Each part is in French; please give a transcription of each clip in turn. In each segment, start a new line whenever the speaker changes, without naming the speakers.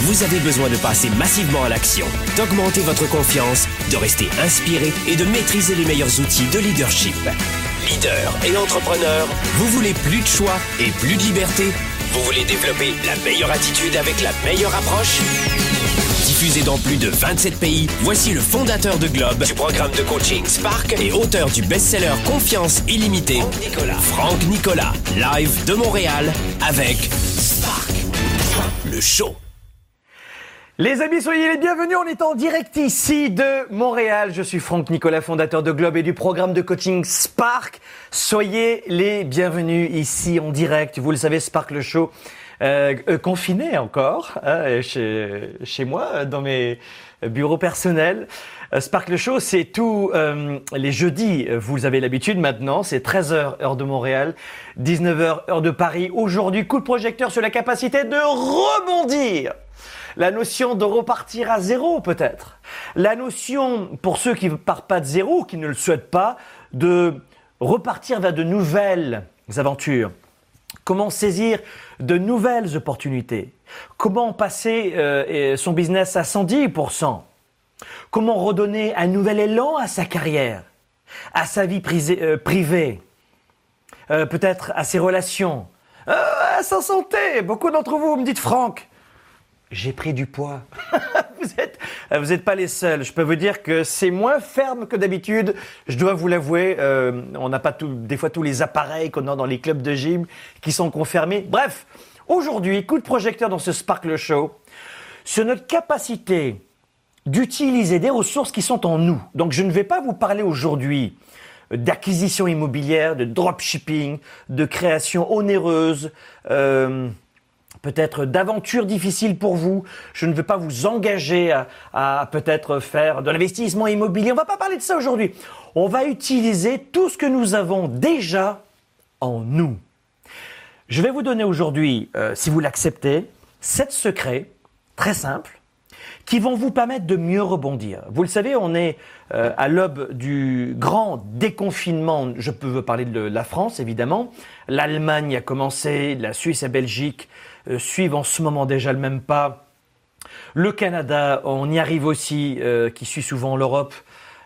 vous avez besoin de passer massivement à l'action, d'augmenter votre confiance, de rester inspiré et de maîtriser les meilleurs outils de leadership. Leader et entrepreneur, vous voulez plus de choix et plus de liberté? Vous voulez développer la meilleure attitude avec la meilleure approche? Diffusé dans plus de 27 pays, voici le fondateur de Globe, du programme de coaching Spark et auteur du best-seller Confiance illimitée, Franck Nicolas. Franck Nicolas, live de Montréal avec Spark, le show.
Les amis, soyez les bienvenus. On est en direct ici de Montréal. Je suis Franck Nicolas, fondateur de Globe et du programme de coaching Spark. Soyez les bienvenus ici en direct. Vous le savez, Spark le show. Euh, euh, confiné encore hein, chez, chez moi, dans mes bureaux personnels. Euh, Spark le Show, c'est euh, les jeudis. Vous avez l'habitude maintenant. C'est 13h heure de Montréal, 19h heure de Paris. Aujourd'hui, coup de projecteur sur la capacité de rebondir la notion de repartir à zéro peut-être. La notion, pour ceux qui ne partent pas de zéro, qui ne le souhaitent pas, de repartir vers de nouvelles aventures. Comment saisir de nouvelles opportunités? Comment passer euh, son business à 110% Comment redonner un nouvel élan à sa carrière, à sa vie euh, privée, euh, peut-être à ses relations, à sa santé Beaucoup d'entre vous me dites, Franck, j'ai pris du poids. vous êtes, vous n'êtes pas les seuls. Je peux vous dire que c'est moins ferme que d'habitude. Je dois vous l'avouer. Euh, on n'a pas tout, des fois tous les appareils qu'on a dans les clubs de gym qui sont confirmés. Bref, aujourd'hui, coup de projecteur dans ce Sparkle Show sur notre capacité d'utiliser des ressources qui sont en nous. Donc, je ne vais pas vous parler aujourd'hui d'acquisition immobilière, de dropshipping, de création onéreuse. Euh, peut-être d'aventures difficiles pour vous. Je ne veux pas vous engager à, peut-être faire de l'investissement immobilier. On ne va pas parler de ça aujourd'hui. On va utiliser tout ce que nous avons déjà en nous. Je vais vous donner aujourd'hui, euh, si vous l'acceptez, sept secrets très simples qui vont vous permettre de mieux rebondir. Vous le savez, on est euh, à l'aube du grand déconfinement. Je peux parler de la France, évidemment. L'Allemagne a commencé, la Suisse et Belgique suivent en ce moment déjà le même pas. Le Canada, on y arrive aussi, euh, qui suit souvent l'Europe,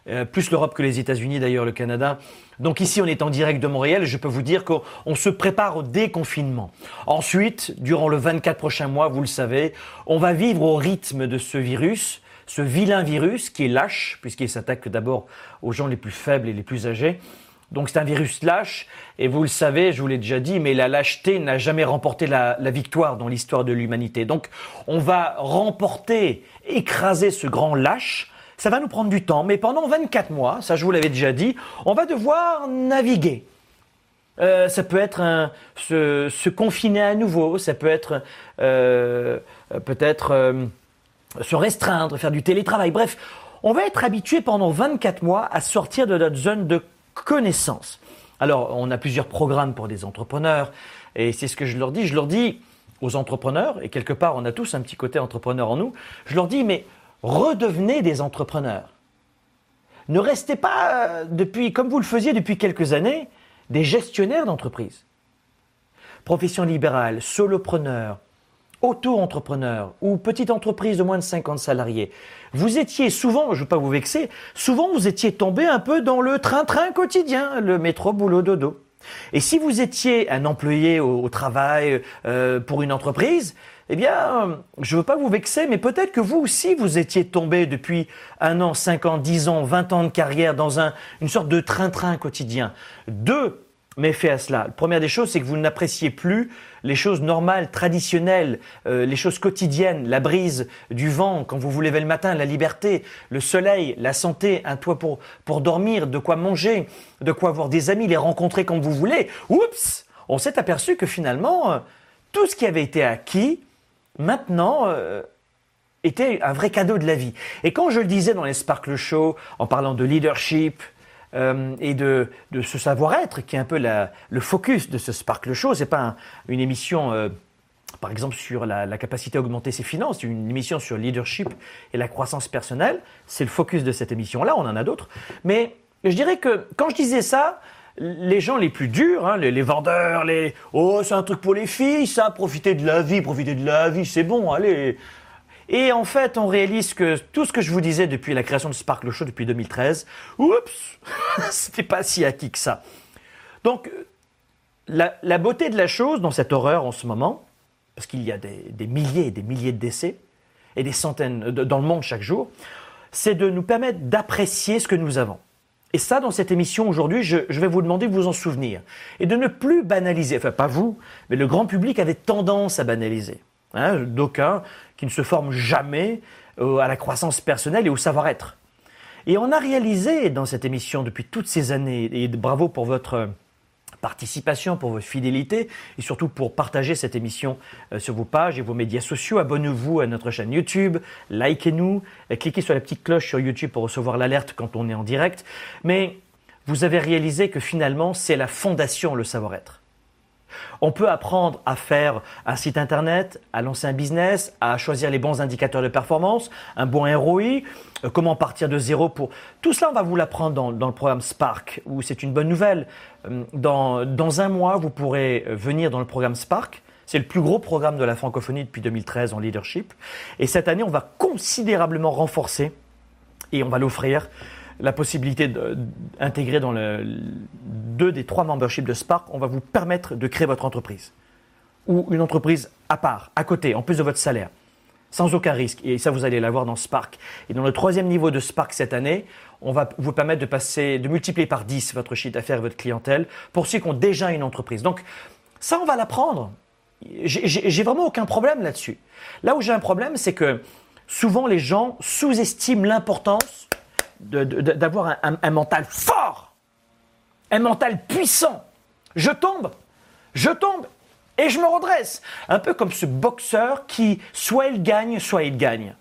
euh, plus l'Europe que les États-Unis d'ailleurs, le Canada. Donc ici, on est en direct de Montréal je peux vous dire qu'on se prépare au déconfinement. Ensuite, durant le 24 prochains mois, vous le savez, on va vivre au rythme de ce virus, ce vilain virus qui est lâche, puisqu'il s'attaque d'abord aux gens les plus faibles et les plus âgés. Donc c'est un virus lâche, et vous le savez, je vous l'ai déjà dit, mais la lâcheté n'a jamais remporté la, victoire dans l'histoire de l'humanité. Donc on va remporter, écraser ce grand lâche. Ça va nous prendre du temps, mais pendant 24 mois, ça je vous l'avais déjà dit, on va devoir naviguer. Euh, ça peut être se, confiner à nouveau, ça peut être euh, peut-être euh, se restreindre, faire du télétravail. Bref, on va être habitué pendant 24 mois à sortir de notre zone de connaissance. Alors, on a plusieurs programmes pour des entrepreneurs, et c'est ce que je leur dis. Je leur dis aux entrepreneurs, et quelque part, on a tous un petit côté entrepreneur en nous, je leur dis, mais redevenez des entrepreneurs. Ne restez pas, euh, depuis, comme vous le faisiez depuis quelques années, des gestionnaires d'entreprise. Profession libérale, solopreneur, auto-entrepreneur ou petite entreprise de moins de 50 salariés, vous étiez souvent, je ne veux pas vous vexer, souvent vous étiez tombé un peu dans le train-train quotidien, le métro boulot dodo. Et si vous étiez un employé au, travail euh, pour une entreprise, eh bien, je ne veux pas vous vexer, mais peut-être que vous aussi, vous étiez tombé depuis un an, cinq ans, dix ans, vingt ans de carrière dans un, une sorte de train-train quotidien. Deux méfaits à cela. La première des choses, c'est que vous n'appréciez plus les choses normales, traditionnelles, euh, les choses quotidiennes, la brise du vent quand vous vous levez le matin, la liberté, le soleil, la santé, un toit pour, pour dormir, de quoi manger, de quoi avoir des amis, les rencontrer comme vous voulez. Oups On s'est aperçu que finalement, euh, tout ce qui avait été acquis, maintenant, euh, était un vrai cadeau de la vie. Et quand je le disais dans les Sparkle Show, en parlant de leadership, euh, et de, de ce savoir-être qui est un peu le focus de ce Sparkle Show. C'est pas un- une émission, euh, par exemple, sur la, capacité à augmenter ses finances, c'est une émission sur le leadership et la croissance personnelle. C'est le focus de cette émission-là, on en a d'autres. Mais je dirais que quand je disais ça, les gens les plus durs, hein, les, les vendeurs, les oh c'est un truc pour les filles, ça, profiter de la vie, profiter de la vie, c'est bon, allez. Et en fait, on réalise que tout ce que je vous disais depuis la création de Sparkle Show depuis 2013, oups, c'était pas si acquis que ça. Donc, la, la beauté de la chose dans cette horreur en ce moment, parce qu'il y a des, milliers et des milliers de décès, et des centaines de- dans le monde chaque jour, c'est de nous permettre d'apprécier ce que nous avons. Et ça, dans cette émission aujourd'hui, je, je vais vous demander de vous en souvenir. Et de ne plus banaliser, enfin pas vous, mais le grand public avait tendance à banaliser. Hein, D'aucuns qui ne se forment jamais euh, à la croissance personnelle et au savoir-être. Et on a réalisé dans cette émission depuis toutes ces années, et bravo pour votre participation, pour votre fidélité et surtout pour partager cette émission euh, sur vos pages et vos médias sociaux. Abonnez-vous à notre chaîne YouTube, likez-nous, euh, cliquez sur la petite cloche sur YouTube pour recevoir l'alerte quand on est en direct. Mais vous avez réalisé que finalement, c'est la fondation, le savoir-être. On peut apprendre à faire un site internet, à lancer un business, à choisir les bons indicateurs de performance, un bon ROI, euh, comment partir de zéro pour... Tout cela, on va vous l'apprendre dans, le programme Spark, où c'est une bonne nouvelle. Euh, Dans, dans un mois, vous pourrez euh, venir dans le programme Spark. C'est le plus gros programme de la francophonie depuis 2013 en leadership. Et cette année, on va considérablement renforcer et on va l'offrir la possibilité d'intégrer dans deux des trois memberships de Spark, on va vous permettre de créer votre entreprise. Ou une entreprise à part, à côté, en plus de votre salaire, sans aucun risque. Et ça, vous allez l'avoir dans Spark. Et dans le troisième niveau de Spark cette année, on va vous permettre de passer, de multiplier par 10 votre chiffre d'affaires et votre clientèle pour ceux qui ont déjà une entreprise. Donc, ça, on va l'apprendre. J'ai vraiment aucun problème là-dessus. Là où j'ai un problème, c'est que souvent les gens sous-estiment l'importance d'avoir un, mental fort, un mental puissant. Je tombe, je tombe et je me redresse. Un peu comme ce boxeur qui, soit il gagne, soit il gagne.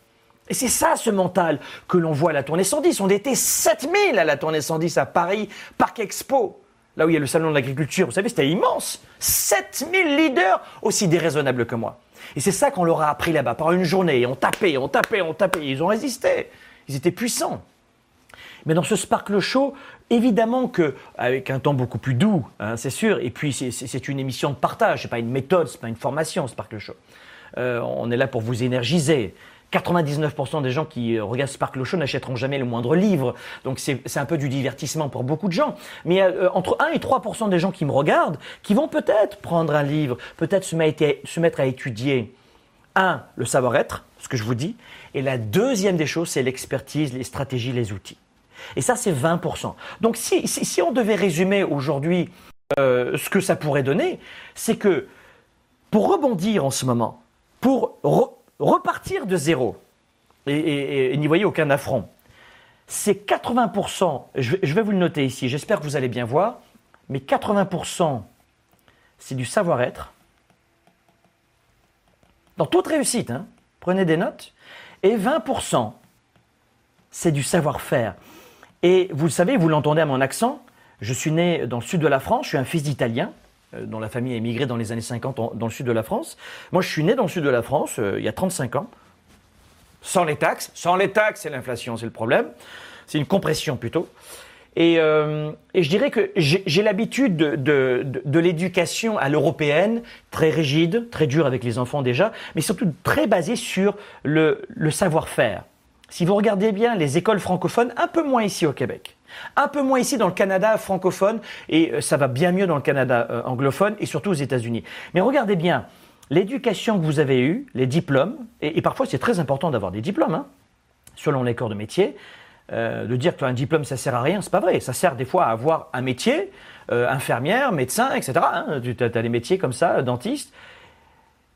Et c'est ça ce mental que l'on voit à la tournée 110. On était 7000 à la tournée 110 à Paris, Parc Expo, là où il y a le salon de l'agriculture. Vous savez, c'était immense. 7000 leaders aussi déraisonnables que moi. Et c'est ça qu'on leur a appris là-bas, par une journée. On tapait, on tapait, on tapait. Ils ont résisté. Ils étaient puissants. Mais dans ce Sparkle Show, évidemment que avec un temps beaucoup plus doux, hein, c'est sûr. Et puis c'est- une émission de partage, c'est pas une méthode, c'est pas une formation, Sparkle Show. Euh, on est là pour vous énergiser. 99% des gens qui euh, regardent Sparkle Show n'achèteront jamais le moindre livre. Donc c'est un peu du divertissement pour beaucoup de gens. Mais il euh, entre 1 et 3% des gens qui me regardent qui vont peut-être prendre un livre, peut-être se mettre à étudier un, le savoir-être, ce que je vous dis, et la deuxième des choses, c'est l'expertise, les stratégies, les outils. Et ça, c'est 20%. Donc si, si, on devait résumer aujourd'hui euh, ce que ça pourrait donner, c'est que pour rebondir en ce moment, pour re- repartir de zéro, et, n'y voyez aucun affront, c'est 80%, je vais, je vais vous le noter ici, j'espère que vous allez bien voir, mais 80% c'est du savoir-être, dans toute réussite, hein, prenez des notes, et 20%, c'est du savoir-faire. Et vous le savez, vous l'entendez à mon accent, je suis né dans le sud de la France, je suis un fils d'Italien, euh, dont la famille a émigré dans les années 50 en- dans le sud de la France. Moi, je suis né dans le sud de la France euh, il y a 35 ans, sans les taxes. Sans les taxes, c'est l'inflation, c'est le problème. C'est une compression plutôt. Et, euh, je dirais que j'ai l'habitude de, l'éducation à l'européenne, très rigide, très dure avec les enfants déjà, mais surtout très basée sur le savoir-faire. Si vous regardez bien les écoles francophones, un peu moins ici au Québec, un peu moins ici dans le Canada francophone, et euh, ça va bien mieux dans le Canada euh, anglophone et surtout aux États-Unis. Mais regardez bien, l'éducation que vous avez eue, les diplômes, et, parfois c'est très important d'avoir des diplômes, hein, selon les corps de métier, euh, de dire qu'un diplôme ça sert à rien, c'est pas vrai. Ça sert des fois à avoir un métier, infirmière, médecin, etc. hein. Tu as, des métiers comme ça, dentiste,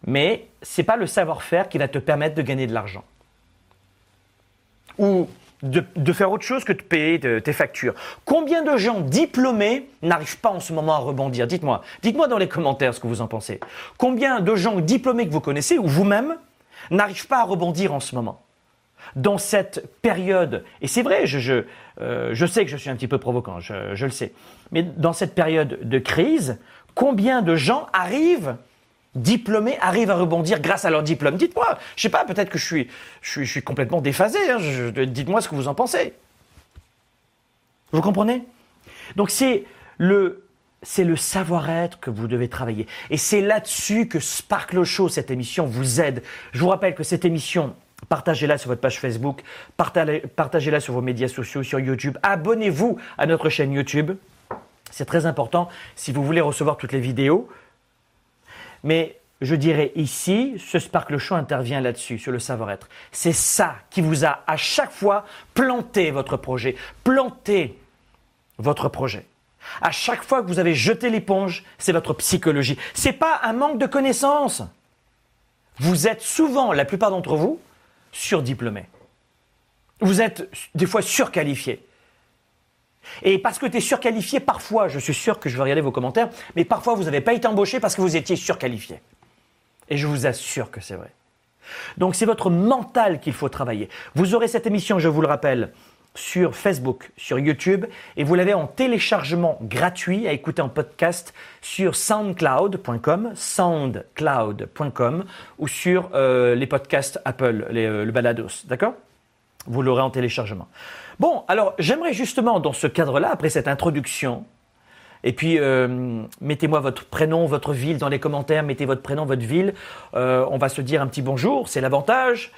mais c'est pas le savoir-faire qui va te permettre de gagner de l'argent ou de, faire autre chose que de payer tes factures. Combien de gens diplômés n'arrivent pas en ce moment à rebondir? Dites-moi. Dites-moi dans les commentaires ce que vous en pensez. Combien de gens diplômés que vous connaissez ou vous-même n'arrivent pas à rebondir en ce moment? Dans cette période, et c'est vrai, je, je, euh, je, sais que je suis un petit peu provocant, je, je, le sais, mais dans cette période de crise, combien de gens arrivent diplômés, arrivent à rebondir grâce à leur diplôme Dites-moi, je sais pas, peut-être que je suis, je suis, complètement déphasé, hein, dites-moi ce que vous en pensez. Vous comprenez? Donc c'est le c'est le savoir-être que vous devez travailler. Et c'est là-dessus que Sparkle Show, cette émission, vous aide. Je vous rappelle que cette émission, partagez-la sur votre page Facebook, partagez-la sur vos médias sociaux, sur YouTube. Abonnez-vous à notre chaîne YouTube. C'est très important si vous voulez recevoir toutes les vidéos. Mais je dirais ici, ce Sparkle Show intervient là-dessus, sur le savoir-être. C'est ça qui vous a à chaque fois planté votre projet, planté votre projet. À chaque fois que vous avez jeté l'éponge, c'est votre psychologie. C'est pas un manque de connaissances. Vous êtes souvent, la plupart d'entre vous, surdiplômés. Vous êtes des fois surqualifiés. Et parce que tu es surqualifié, parfois, je suis sûr que je vais regarder vos commentaires, mais parfois vous n'avez pas été embauché parce que vous étiez surqualifié. Et je vous assure que c'est vrai. Donc c'est votre mental qu'il faut travailler. Vous aurez cette émission, je vous le rappelle, sur Facebook, sur YouTube, et vous l'avez en téléchargement gratuit à écouter en podcast sur soundcloud.com, soundcloud.com, ou sur euh, les podcasts Apple, euh, le balados, d'accord? Vous l'aurez en téléchargement. Bon, alors j'aimerais justement dans ce cadre-là, après cette introduction, et puis, euh, mettez-moi votre prénom, votre ville dans les commentaires. Mettez votre prénom, votre ville. on va se dire un petit bonjour, c'est l'avantage.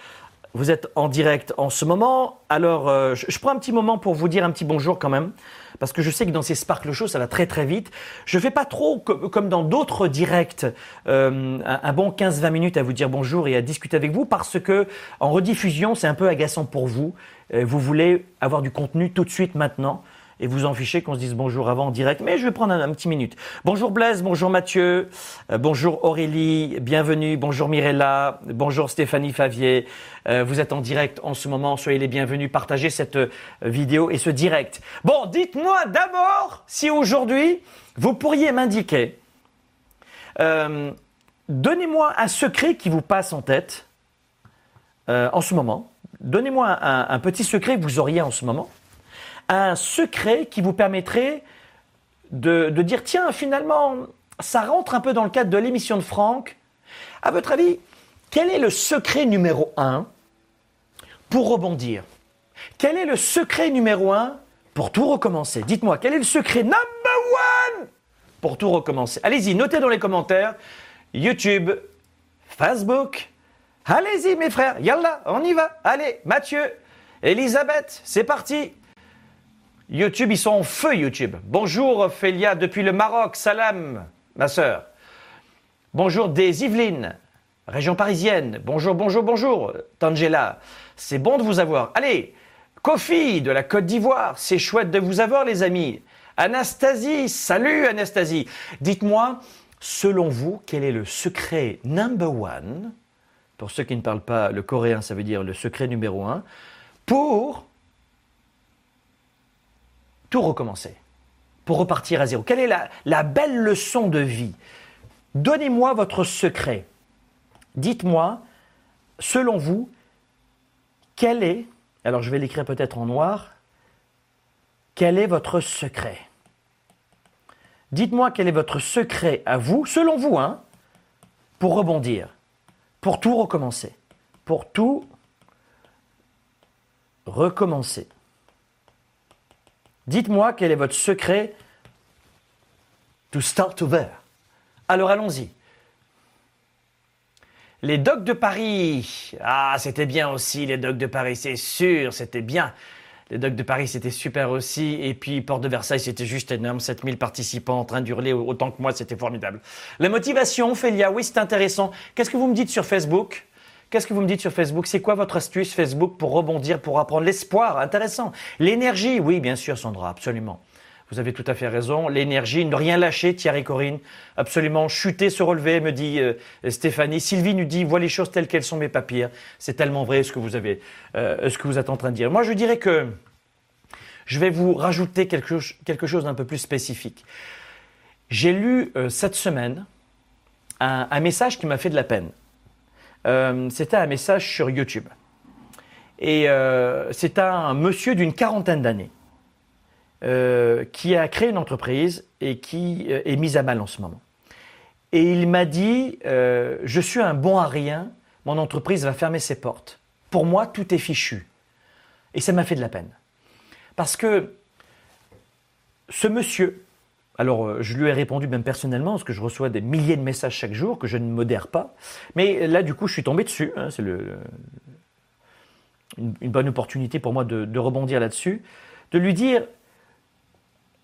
Vous êtes en direct en ce moment. Alors, euh, je, prends un petit moment pour vous dire un petit bonjour quand même, parce que je sais que dans ces Sparkle Show, ça va très très vite. Je fais pas trop comme dans d'autres directs, euh, un, bon 15-20 minutes à vous dire bonjour et à discuter avec vous, parce que en rediffusion, c'est un peu agaçant pour vous. Euh, vous voulez avoir du contenu tout de suite maintenant et vous en fichez qu'on se dise bonjour avant en direct, mais je vais prendre un, petit minute. Bonjour Blaise, bonjour Mathieu, euh, bonjour Aurélie, bienvenue, bonjour Mirella, bonjour Stéphanie Favier. Euh, vous êtes en direct en ce moment, soyez les bienvenus, partagez cette euh, vidéo et ce direct. Bon, dites-moi d'abord si aujourd'hui vous pourriez m'indiquer, donnez-moi un secret qui vous passe en tête en ce moment. Donnez-moi un, un petit secret que vous auriez en ce moment un secret qui vous permettrait de, dire tiens, finalement, ça rentre un peu dans le cadre de l'émission de Franck. À votre avis, quel est le secret numéro un pour rebondir? Quel est le secret numéro un pour tout recommencer? Dites-moi, quel est le secret number one pour tout recommencer? Allez-y, notez dans les commentaires. YouTube, Facebook. Allez-y, mes frères, yalla, on y va. Allez, Mathieu, Elisabeth, c'est parti. YouTube, ils sont en feu, YouTube. Bonjour, Félia, depuis le Maroc. Salam, ma sœur. Bonjour des Yvelines, région parisienne. Bonjour, bonjour, bonjour, Tangela. C'est bon de vous avoir. Allez, Kofi de la Côte d'Ivoire. C'est chouette de vous avoir, les amis. Anastasie, salut Anastasie. Dites-moi, selon vous, quel est le secret number one Pour ceux qui ne parlent pas le coréen, ça veut dire le secret numéro un pour tout recommencer, pour repartir à zéro Quelle est la, belle leçon de vie? Donnez-moi votre secret. Dites-moi, selon vous, quel est, alors je vais l'écrire peut-être en noir, quel est votre secret? Dites-moi quel est votre secret à vous, selon vous, hein, pour rebondir, pour tout recommencer, pour tout recommencer. Dites-moi quel est votre secret to start over. Alors allons-y. Les docks de Paris. Ah, c'était bien aussi, les docks de Paris, c'est sûr, c'était bien. Les docks de Paris, c'était super aussi. Et puis, Porte de Versailles, c'était juste énorme. 7000 participants en train d'hurler autant que moi, c'était formidable. La motivation, Félia, oui, c'est intéressant. Qu'est-ce que vous me dites sur Facebook? Qu'est-ce que vous me dites sur Facebook? C'est quoi votre astuce Facebook pour rebondir, pour apprendre l'espoir? Intéressant. L'énergie, oui, bien sûr, Sandra, absolument. Vous avez tout à fait raison. L'énergie, ne rien lâcher, Thierry Corinne. Absolument. Chuter, se relever, me dit euh, Stéphanie. Sylvie nous dit, vois les choses telles qu'elles sont, mes papiers. C'est tellement vrai ce que vous avez, euh, ce que vous êtes en train de dire. Moi, je dirais que je vais vous rajouter quelque, quelque chose d'un peu plus spécifique. J'ai lu euh, cette semaine un message qui m'a fait de la peine. Euh, c'était un message sur YouTube. Et euh, c'est un monsieur d'une quarantaine d'années euh, qui a créé une entreprise et qui est mise à mal en ce moment. Et il m'a dit, je suis un bon à rien, mon entreprise va fermer ses portes. Pour moi, tout est fichu. Et ça m'a fait de la peine. Parce que ce monsieur, alors euh, je lui ai répondu même personnellement, parce que je reçois des milliers de messages chaque jour que je ne modère pas. Mais là, du coup, je suis tombé dessus. hein, c'est une, bonne opportunité pour moi de, de rebondir là-dessus, de lui dire,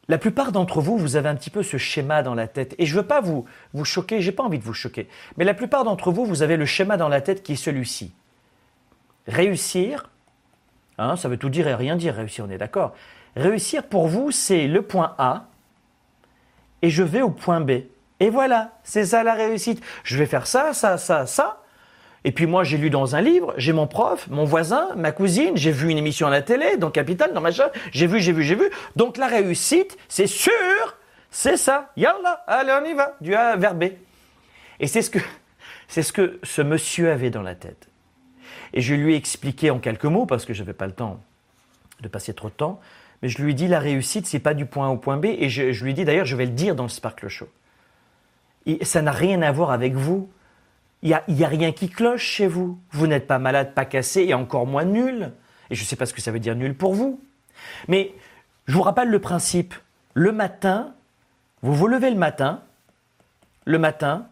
la plupart d'entre vous, vous avez un petit peu ce schéma dans la tête. Et je ne veux pas vous, vous choquer, j'ai pas envie de vous choquer. Mais la plupart d'entre vous, vous avez le schéma dans la tête qui est celui-ci. Réussir, hein, ça veut tout dire et rien dire, réussir, on est d'accord. Réussir pour vous, c'est le point A et je vais au point B. Et voilà, c'est ça la réussite. Je vais faire ça, ça, ça, ça. Et puis moi, j'ai lu dans un livre, j'ai mon prof, mon voisin, ma cousine, j'ai vu une émission à la télé, dans Capital, dans machin, j'ai vu, j'ai vu, j'ai vu. Donc la réussite, c'est sûr, c'est ça. Yallah, allez, on y va, du A vers B. Et c'est ce que, c'est ce que ce monsieur avait dans la tête. Et je lui ai expliqué en quelques mots, parce que je n'avais pas le temps de passer trop de temps, mais je lui dit la réussite, c'est pas du point A au point B, et je, lui dit d'ailleurs, je vais le dire dans le Sparkle Show. Et ça n'a rien à voir avec vous. Il n'y a, rien qui cloche chez vous. Vous n'êtes pas malade, pas cassé, et encore moins nul. Et je ne sais pas ce que ça veut dire nul pour vous. Mais je vous rappelle le principe. Le matin, vous vous levez le matin, le matin,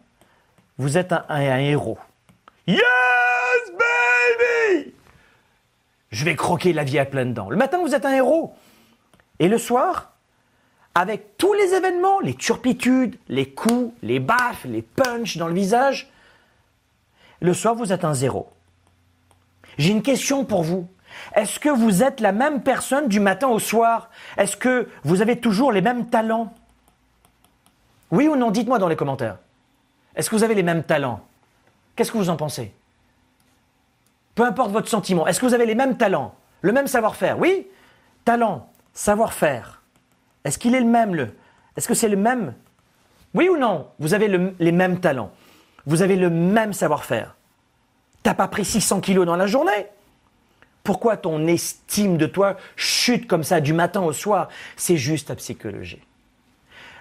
vous êtes un héros. Yes, baby! Je vais croquer la vie à pleines dents. Le matin, vous êtes un héros. Et le soir, avec tous les événements, les turpitudes, les coups, les baffes, les punches dans le visage, le soir, vous êtes un zéro. J'ai une question pour vous. Est-ce que vous êtes la même personne du matin au soir? Est-ce que vous avez toujours les mêmes talents? Oui ou non? Dites-moi dans les commentaires. Est-ce que vous avez les mêmes talents? Qu'est-ce que vous en pensez? Peu importe votre sentiment. Est-ce que vous avez les mêmes talents? Le même savoir-faire? Oui. Talent, savoir-faire. Est-ce qu'il est le même le Est-ce que c'est le même? Oui ou non? Vous avez le- les mêmes talents. Vous avez le même savoir-faire. T'as pas pris 600 kilos dans la journée? Pourquoi ton estime de toi chute comme ça du matin au soir? C'est juste ta psychologie.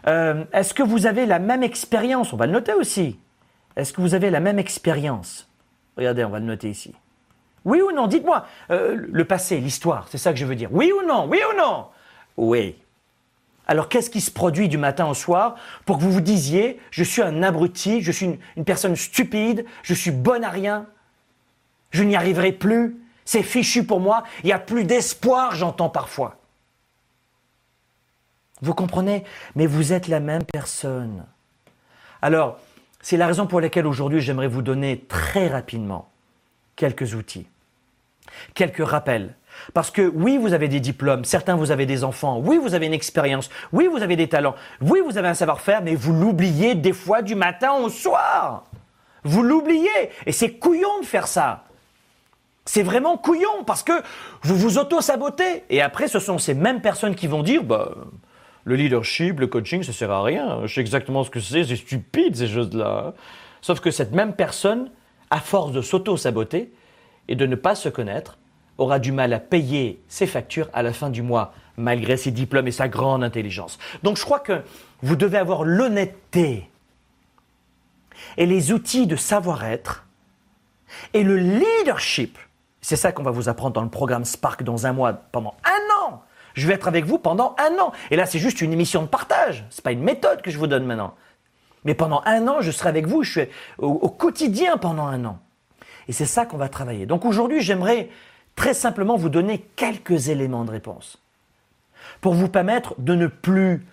Euh, Est-ce que vous avez la même expérience? On va le noter aussi. Est-ce que vous avez la même expérience? Regardez, on va le noter ici. Oui ou non Dites-moi. Euh, le passé, l'histoire, c'est ça que je veux dire. Oui ou non Oui ou non Oui. Alors qu'est-ce qui se produit du matin au soir pour que vous vous disiez je suis un abruti, je suis une, personne stupide, je suis bonne à rien, je n'y arriverai plus, c'est fichu pour moi, il n'y a plus d'espoir, j'entends parfois. Vous comprenez? Mais vous êtes la même personne. Alors, c'est la raison pour laquelle aujourd'hui j'aimerais vous donner très rapidement quelques outils, quelques rappels. Parce que oui, vous avez des diplômes, certains vous avez des enfants, oui, vous avez une expérience, oui, vous avez des talents, oui, vous avez un savoir-faire, mais vous l'oubliez des fois du matin au soir. Vous l'oubliez. Et c'est couillon de faire ça. C'est vraiment couillon parce que vous vous auto-sabotez. Et après, ce sont ces mêmes personnes qui vont dire, bah, le leadership, le coaching, ça sert à rien. Je sais exactement ce que c'est, c'est stupide ces choses-là. Sauf que cette même personne, à force de s'auto-saboter et de ne pas se connaître, aura du mal à payer ses factures à la fin du mois, malgré ses diplômes et sa grande intelligence. Donc je crois que vous devez avoir l'honnêteté et les outils de savoir-être et le leadership. C'est ça qu'on va vous apprendre dans le programme Spark dans un mois, pendant un an. Je vais être avec vous pendant un an. Et là, c'est juste une émission de partage. C'est pas une méthode que je vous donne maintenant. Mais pendant un an, je serai avec vous. Je suis au, quotidien pendant un an. Et c'est ça qu'on va travailler. Donc aujourd'hui, j'aimerais très simplement vous donner quelques éléments de réponse pour vous permettre de ne plus,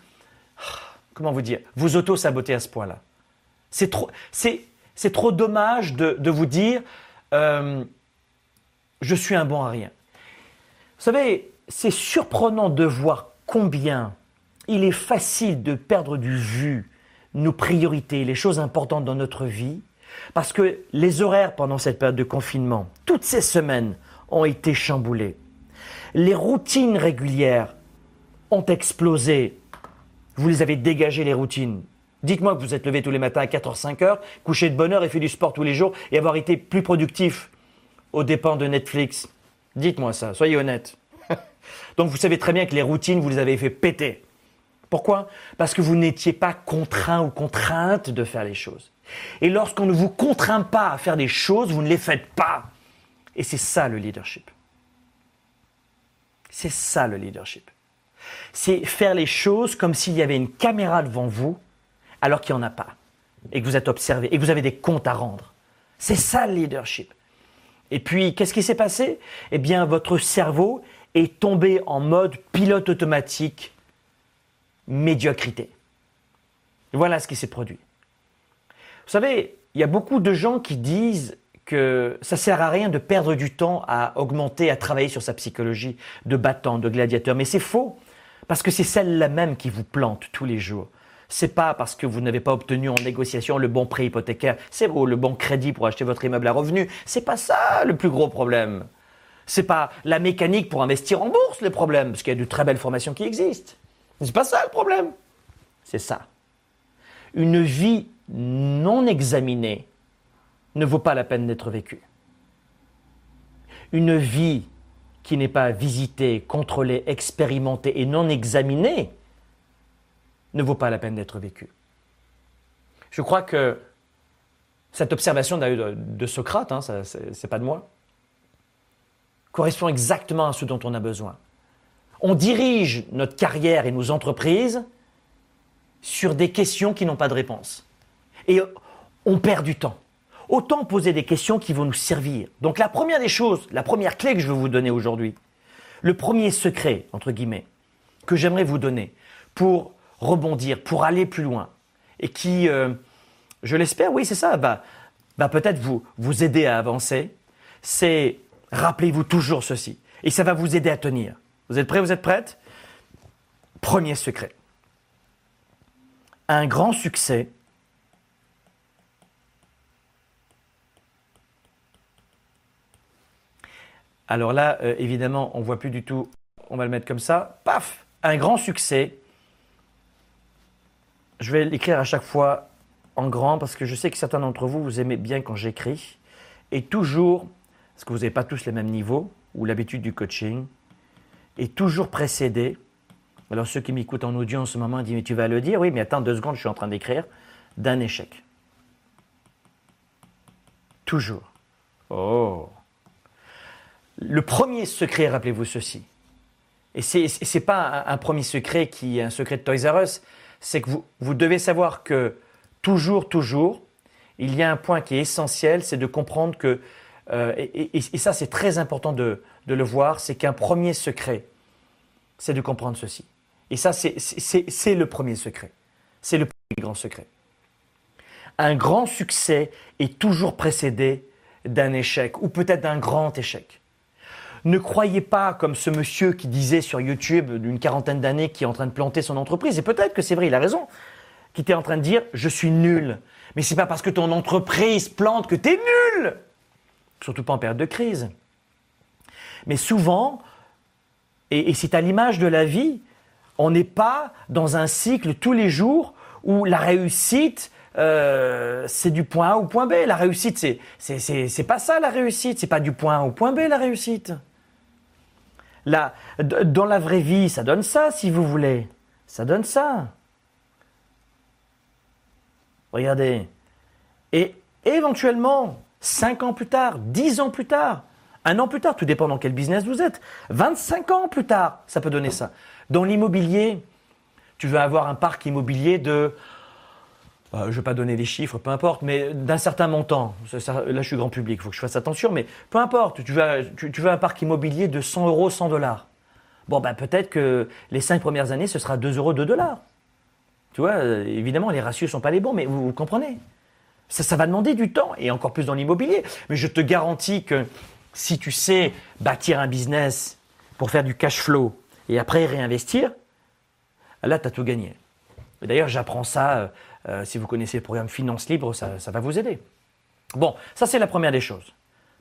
comment vous dire, vous auto-saboter à ce point-là. C'est trop, c'est, c'est trop dommage de, de vous dire, euh, je suis un bon à rien. Vous savez, c'est surprenant de voir combien il est facile de perdre du vue nos priorités, les choses importantes dans notre vie, parce que les horaires pendant cette période de confinement, toutes ces semaines, ont été chamboulés. Les routines régulières ont explosé. Vous les avez dégagées, les routines. Dites-moi que vous êtes levé tous les matins à 4h, 5h, couché de bonne heure et fait du sport tous les jours et avoir été plus productif aux dépens de Netflix, Dites-moi ça, soyez honnête. Donc vous savez très bien que les routines, vous les avez fait péter. Pourquoi? Parce que vous n'étiez pas contraint ou contrainte de faire les choses. Et lorsqu'on ne vous contraint pas à faire des choses, vous ne les faites pas. Et c'est ça le leadership. C'est ça le leadership. C'est faire les choses comme s'il y avait une caméra devant vous alors qu'il n'y en a pas. Et que vous êtes observé et que vous avez des comptes à rendre. C'est ça le leadership. Et puis, qu'est-ce qui s'est passé? Eh bien, votre cerveau est tombé en mode pilote automatique médiocrité. Voilà ce qui s'est produit. Vous savez, il y a beaucoup de gens qui disent que ça sert à rien de perdre du temps à augmenter, à travailler sur sa psychologie de battant, de gladiateur. Mais c'est faux, parce que c'est celle-là même qui vous plante tous les jours. C'est pas parce que vous n'avez pas obtenu en négociation le bon prêt hypothécaire, c'est le bon crédit pour acheter votre immeuble à revenu. C'est pas ça le plus gros problème. C'est pas la mécanique pour investir en bourse le problème, parce qu'il y a de très belles formations qui existent. C'est pas ça le problème. C'est ça. Une vie non examinée ne vaut pas la peine d'être vécue. Une vie qui n'est pas visitée, contrôlée, expérimentée et non examinée ne vaut pas la peine d'être vécue. Je crois que cette observation de, de Socrate, hein, ce n'est pas de moi, correspond exactement à ce dont on a besoin. On dirige notre carrière et nos entreprises sur des questions qui n'ont pas de réponse. Et on perd du temps. Autant poser des questions qui vont nous servir. Donc la première des choses, la première clé que je veux vous donner aujourd'hui, le premier secret, entre guillemets, que j'aimerais vous donner pour rebondir, pour aller plus loin, et qui, euh, je l'espère, oui c'est ça, va, peut-être vous, vous aider à avancer, c'est rappelez-vous toujours ceci. Et ça va vous aider à tenir. Vous êtes prêts, vous êtes prêtes? Premier secret. Un grand succès Alors là, euh, évidemment, on ne voit plus du tout. On va le mettre comme ça. Paf Un grand succès. Je vais l'écrire à chaque fois en grand parce que je sais que certains d'entre vous, vous aimez bien quand j'écris. Et toujours, parce que vous n'avez pas tous les mêmes niveaux ou l'habitude du coaching, est toujours précédé. Alors ceux qui m'écoutent en audio en ce moment disent mais tu vas le dire? Oui, mais attends deux secondes, je suis en train d'écrire d'un échec. Toujours. Oh. Le premier secret, rappelez-vous ceci. Et ce n'est pas un, premier secret qui est un secret de Toys R Us, c'est que vous, vous devez savoir que toujours, toujours, il y a un point qui est essentiel, c'est de comprendre que, euh, et, ça c'est très important de, le voir, c'est qu'un premier secret, c'est de comprendre ceci. Et ça, c'est le premier secret. C'est le premier grand secret. Un grand succès est toujours précédé d'un échec, ou peut-être d'un grand échec. Ne croyez pas comme ce monsieur qui disait sur YouTube d'une quarantaine d'années qui est en train de planter son entreprise, et peut-être que c'est vrai, il a raison, qui était en train de dire je suis nul. Mais c'est pas parce que ton entreprise plante que tu es nul. Surtout pas en période de crise. Mais souvent, et, c'est à l'image de la vie, on n'est pas dans un cycle tous les jours où la réussite, euh, c'est du point A au point B. La réussite, c'est, c'est, pas ça la réussite. C'est pas du point A au point B la réussite. Dans la vraie vie, ça donne ça, si vous voulez. Ça donne ça. Regardez. Et éventuellement, cinq ans plus tard, dix ans plus tard, un an plus tard, tout dépend dans quel business vous êtes. 25 ans plus tard, ça peut donner ça. Dans l'immobilier, tu veux avoir un parc immobilier de, euh, je ne vais pas donner les chiffres, peu importe, mais d'un certain montant. là, je suis grand public, il faut que je fasse attention, mais peu importe, tu veux, tu, veux un parc immobilier de 100 euros, 100 dollars. Bon, ben, peut-être que les cinq premières années, ce sera 2 euros, 2 dollars. Tu vois, euh, évidemment, les ratios ne sont pas les bons, mais vous comprenez. Ça, ça va demander du temps, et encore plus dans l'immobilier. Mais je te garantis que si tu sais bâtir un business pour faire du cash flow et après réinvestir, là, tu as tout gagné. D'ailleurs, j'apprends ça, euh, euh, si vous connaissez le programme Finance Libre, ça, va vous aider. Bon, ça c'est la première des choses.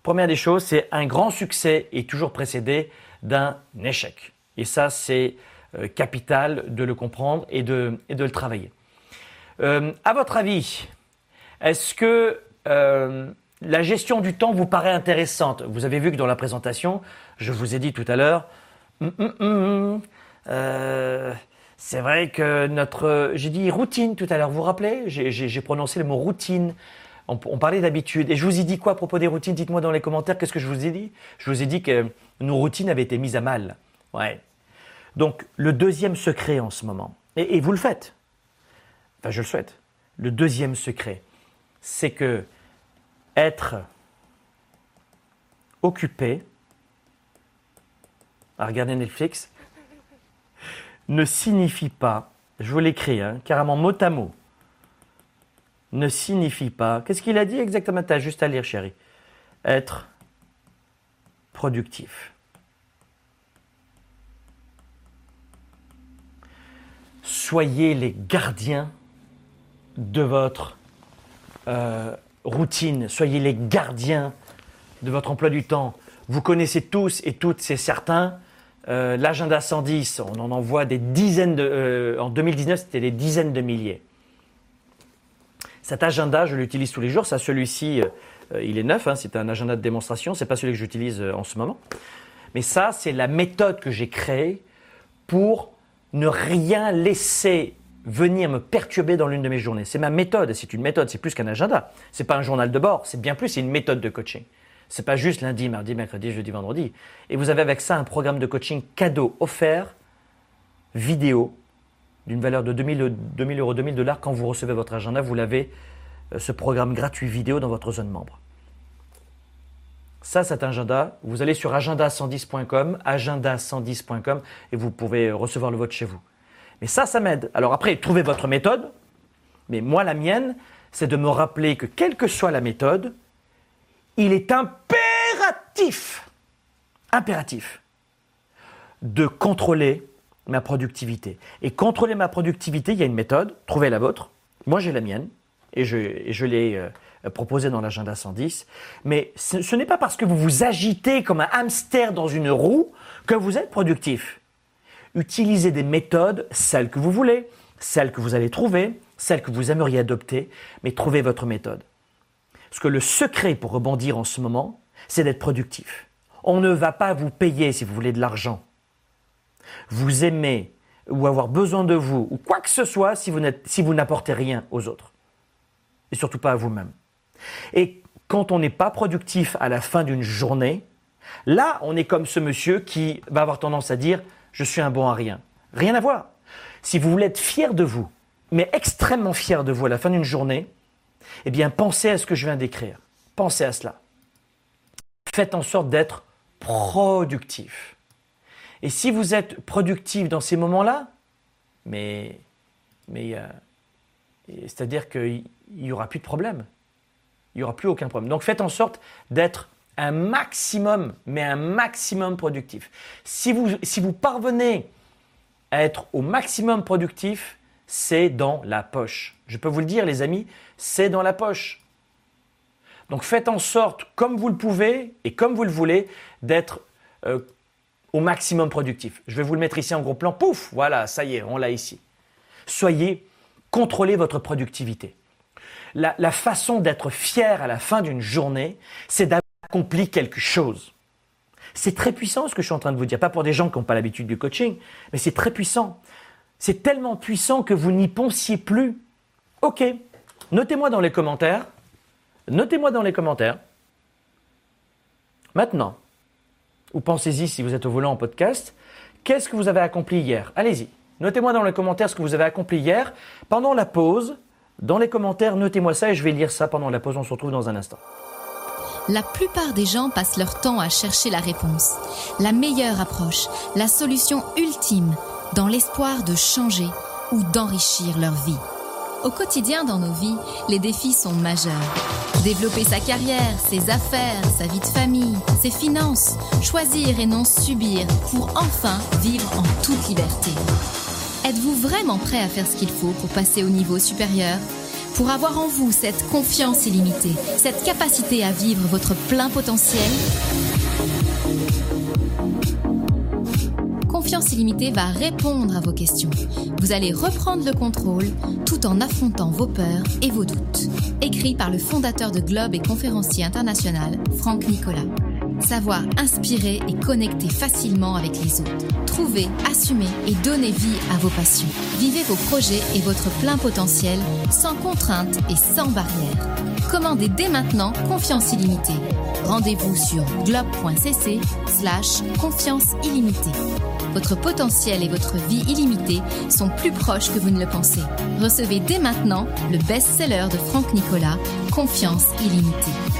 Première des choses, c'est un grand succès est toujours précédé d'un échec. Et ça, c'est euh, capital de le comprendre et de, et de le travailler. à votre avis, est-ce que la gestion du temps vous paraît intéressante? Vous avez vu que dans la présentation, je vous ai dit tout à l'heure, hum, hum, hum, euh, c'est vrai que notre, j'ai dit routine tout à l'heure. Vous vous rappelez? J'ai prononcé le mot routine. On, on parlait d'habitude. Et je vous ai dit quoi à propos des routines? Dites-moi dans les commentaires. Qu'est-ce que je vous ai dit? Je vous ai dit que nos routines avaient été mises à mal. Ouais. Donc le deuxième secret en ce moment, et, et vous le faites. Enfin, je le souhaite. Le deuxième secret, c'est que être occupé à regarder Netflix ne signifie pas, je vous l'écris, hein, carrément mot à mot, ne signifie pas, qu'est-ce qu'il a dit exactement? Tu as juste à lire, chérie. Être productif. Soyez les gardiens de votre euh, routine, soyez les gardiens de votre emploi du temps. Vous connaissez tous et toutes, c'est certain, euh, l'agenda 110, on en envoie des dizaines de... Euh, en 2019, c'était des dizaines de milliers. Cet agenda, je l'utilise tous les jours. Ça, celui-ci, il est neuf. Hein, c'est un agenda de démonstration. C'est pas celui que j'utilise en ce moment. Mais ça, c'est la méthode que j'ai créée pour ne rien laisser venir me perturber dans l'une de mes journées. C'est ma méthode. C'est une méthode. C'est plus qu'un agenda. C'est pas un journal de bord. C'est bien plus. C'est une méthode de coaching. C'est pas juste lundi, mardi, mercredi, jeudi, vendredi. Et vous avez avec ça un programme de coaching cadeau offert, vidéo, d'une valeur de 2000, 2000 euros, 2000 dollars. Quand vous recevez votre agenda, vous l'avez, euh, ce programme gratuit vidéo dans votre zone membre. Ça, cet agenda, vous allez sur agenda110.com, agenda110.com, et vous pouvez recevoir le vote chez vous. Mais ça, ça m'aide. Alors après, trouvez votre méthode. Mais moi, la mienne, c'est de me rappeler que quelle que soit la méthode, il est impératif, impératif, de contrôler ma productivité. Et contrôler ma productivité, il y a une méthode, trouvez la vôtre. Moi, j'ai la mienne, et je, l'ai euh, proposée dans l'agenda 110. Mais ce, ce n'est pas parce que vous vous agitez comme un hamster dans une roue que vous êtes productif. Utilisez des méthodes, celles que vous voulez, celles que vous allez trouver, celles que vous aimeriez adopter, mais trouvez votre méthode. Parce que le secret pour rebondir en ce moment, c'est d'être productif. On ne va pas vous payer si vous voulez de l'argent. Vous aimez ou avoir besoin de vous ou quoi que ce soit si vous, si vous n'apportez rien aux autres. Et surtout pas à vous-même. Et quand on n'est pas productif à la fin d'une journée, là, on est comme ce monsieur qui va avoir tendance à dire je suis un bon à rien. Rien à voir. Si vous voulez être fier de vous, mais extrêmement fier de vous à la fin d'une journée, eh bien, pensez à ce que je viens d'écrire. Pensez à cela. Faites en sorte d'être productif. Et si vous êtes productif dans ces moments-là, mais, mais euh, c'est-à-dire qu'il n'y aura plus de problème. Il n'y aura plus aucun problème. Donc faites en sorte d'être un maximum, mais un maximum productif. Si vous, si vous parvenez à être au maximum productif, c'est dans la poche. Je peux vous le dire, les amis, c'est dans la poche. Donc faites en sorte, comme vous le pouvez et comme vous le voulez, d'être euh, au maximum productif. Je vais vous le mettre ici en gros plan. Pouf, voilà, ça y est, on l'a ici. Soyez, contrôlez votre productivité. La, la façon d'être fier à la fin d'une journée, c'est d'avoir accompli quelque chose. C'est très puissant ce que je suis en train de vous dire. Pas pour des gens qui n'ont pas l'habitude du coaching, mais c'est très puissant. C'est tellement puissant que vous n'y pensiez plus. Ok, notez-moi dans les commentaires. Notez-moi dans les commentaires. Maintenant, ou pensez-y si vous êtes au volant en podcast, qu'est-ce que vous avez accompli hier? Allez-y. Notez-moi dans les commentaires ce que vous avez accompli hier. Pendant la pause, dans les commentaires, notez-moi ça et je vais lire ça pendant la pause. On se retrouve dans un instant.
La plupart des gens passent leur temps à chercher la réponse, la meilleure approche, la solution ultime dans l'espoir de changer ou d'enrichir leur vie. Au quotidien dans nos vies, les défis sont majeurs. Développer sa carrière, ses affaires, sa vie de famille, ses finances, choisir et non subir pour enfin vivre en toute liberté. Êtes-vous vraiment prêt à faire ce qu'il faut pour passer au niveau supérieur? Pour avoir en vous cette confiance illimitée, cette capacité à vivre votre plein potentiel Confiance illimitée va répondre à vos questions. Vous allez reprendre le contrôle tout en affrontant vos peurs et vos doutes. Écrit par le fondateur de Globe et conférencier international, Franck Nicolas. Savoir inspirer et connecter facilement avec les autres. Trouver, assumer et donner vie à vos passions. Vivez vos projets et votre plein potentiel sans contrainte et sans barrière. Commandez dès maintenant Confiance illimitée. Rendez-vous sur globe.cc slash confiance illimitée. Votre potentiel et votre vie illimitée sont plus proches que vous ne le pensez. Recevez dès maintenant le best-seller de Franck Nicolas, Confiance illimitée.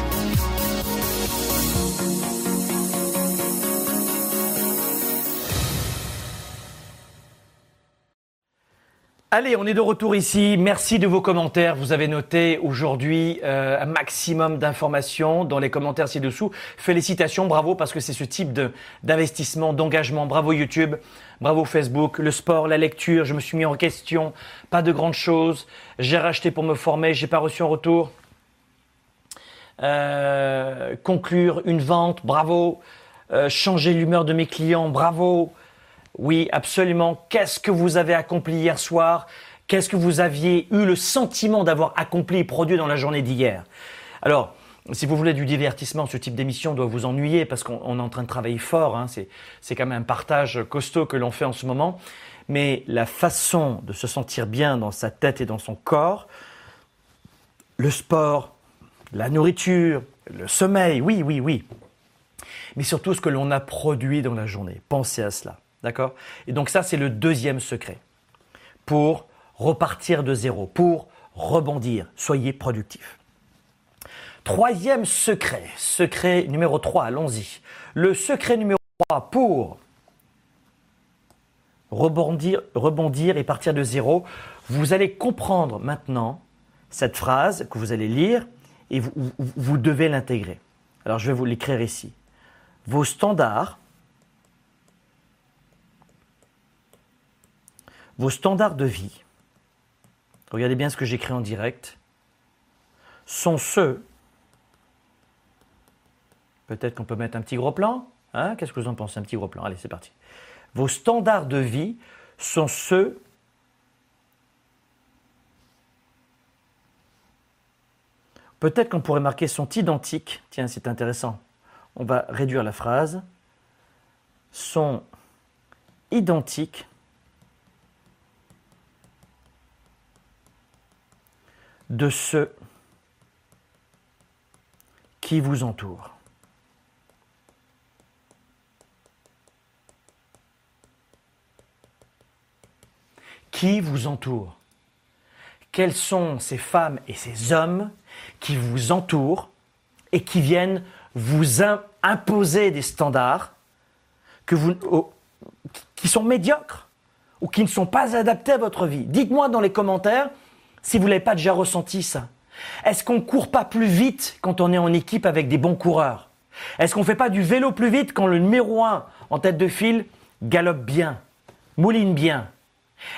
Allez, on est de retour ici. Merci de vos commentaires. Vous avez noté aujourd'hui euh, un maximum d'informations dans les commentaires ci-dessous. Félicitations, bravo, parce que c'est ce type d'investissement, d'engagement. Bravo YouTube, bravo Facebook, le sport, la lecture. Je me suis mis en question. Pas de grandes choses. J'ai racheté pour me former. J'ai pas reçu en retour. Euh, conclure une vente, bravo. Euh, changer l'humeur de mes clients, bravo. Oui, absolument. Qu'est-ce que vous avez accompli hier soir? Qu'est-ce que vous aviez eu le sentiment d'avoir accompli et produit dans la journée d'hier? Alors, si vous voulez du divertissement, ce type d'émission doit vous ennuyer parce qu'on est en train de travailler fort. Hein. C'est quand même un partage costaud que l'on fait en ce moment. Mais la façon de se sentir bien dans sa tête et dans son corps, le sport, la nourriture, le sommeil, oui, oui, oui. Mais surtout ce que l'on a produit dans la journée. Pensez à cela. D'accord? Et donc ça, c'est le deuxième secret. Pour repartir de zéro, pour rebondir, soyez productif. Troisième secret, secret numéro 3, allons-y. Le secret numéro 3 pour rebondir, rebondir et partir de zéro, vous allez comprendre maintenant cette phrase que vous allez lire et vous, vous devez l'intégrer. Alors je vais vous l'écrire ici. Vos standards Vos standards de vie, regardez bien ce que j'écris en direct, sont ceux, peut-être qu'on peut mettre un petit gros plan, hein qu'est-ce que vous en pensez, un petit gros plan, allez c'est parti. Vos standards de vie sont ceux Peut-être qu'on pourrait marquer sont identiques. Tiens, c'est intéressant. On va réduire la phrase. Sont identiques de ceux qui vous entourent. Qui vous entoure? Quelles sont ces femmes et ces hommes qui vous entourent et qui viennent vous imposer des standards qui sont médiocres ou qui ne sont pas adaptés à votre vie? Dites-moi dans les commentaires si vous n'avez pas déjà ressenti ça. Est-ce qu'on ne court pas plus vite quand on est en équipe avec des bons coureurs? Est-ce qu'on ne fait pas du vélo plus vite quand le numéro 1 en tête de file galope bien, mouline bien?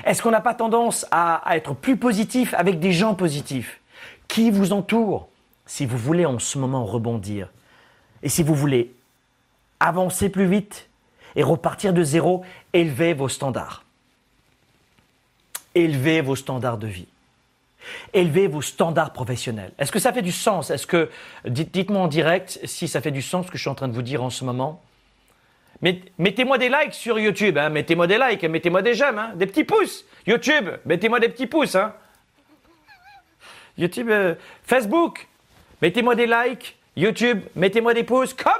Est-ce qu'on n'a pas tendance à, être plus positif avec des gens positifs? Qui vous entoure? Si vous voulez en ce moment rebondir. Et si vous voulez avancer plus vite et repartir de zéro, élevez vos standards. Élevez vos standards de vie. Élevez vos standards professionnels. Est-ce que ça fait du sens? Est-ce que dites-moi en direct si ça fait du sens ce que je suis en train de vous dire en ce moment. Mettez-moi des likes sur YouTube, hein. mettez-moi des likes, mettez-moi des j'aime, hein. des petits pouces. YouTube, mettez-moi des petits pouces. Hein. YouTube, euh, Facebook, mettez-moi des likes. YouTube, mettez-moi des pouces. Come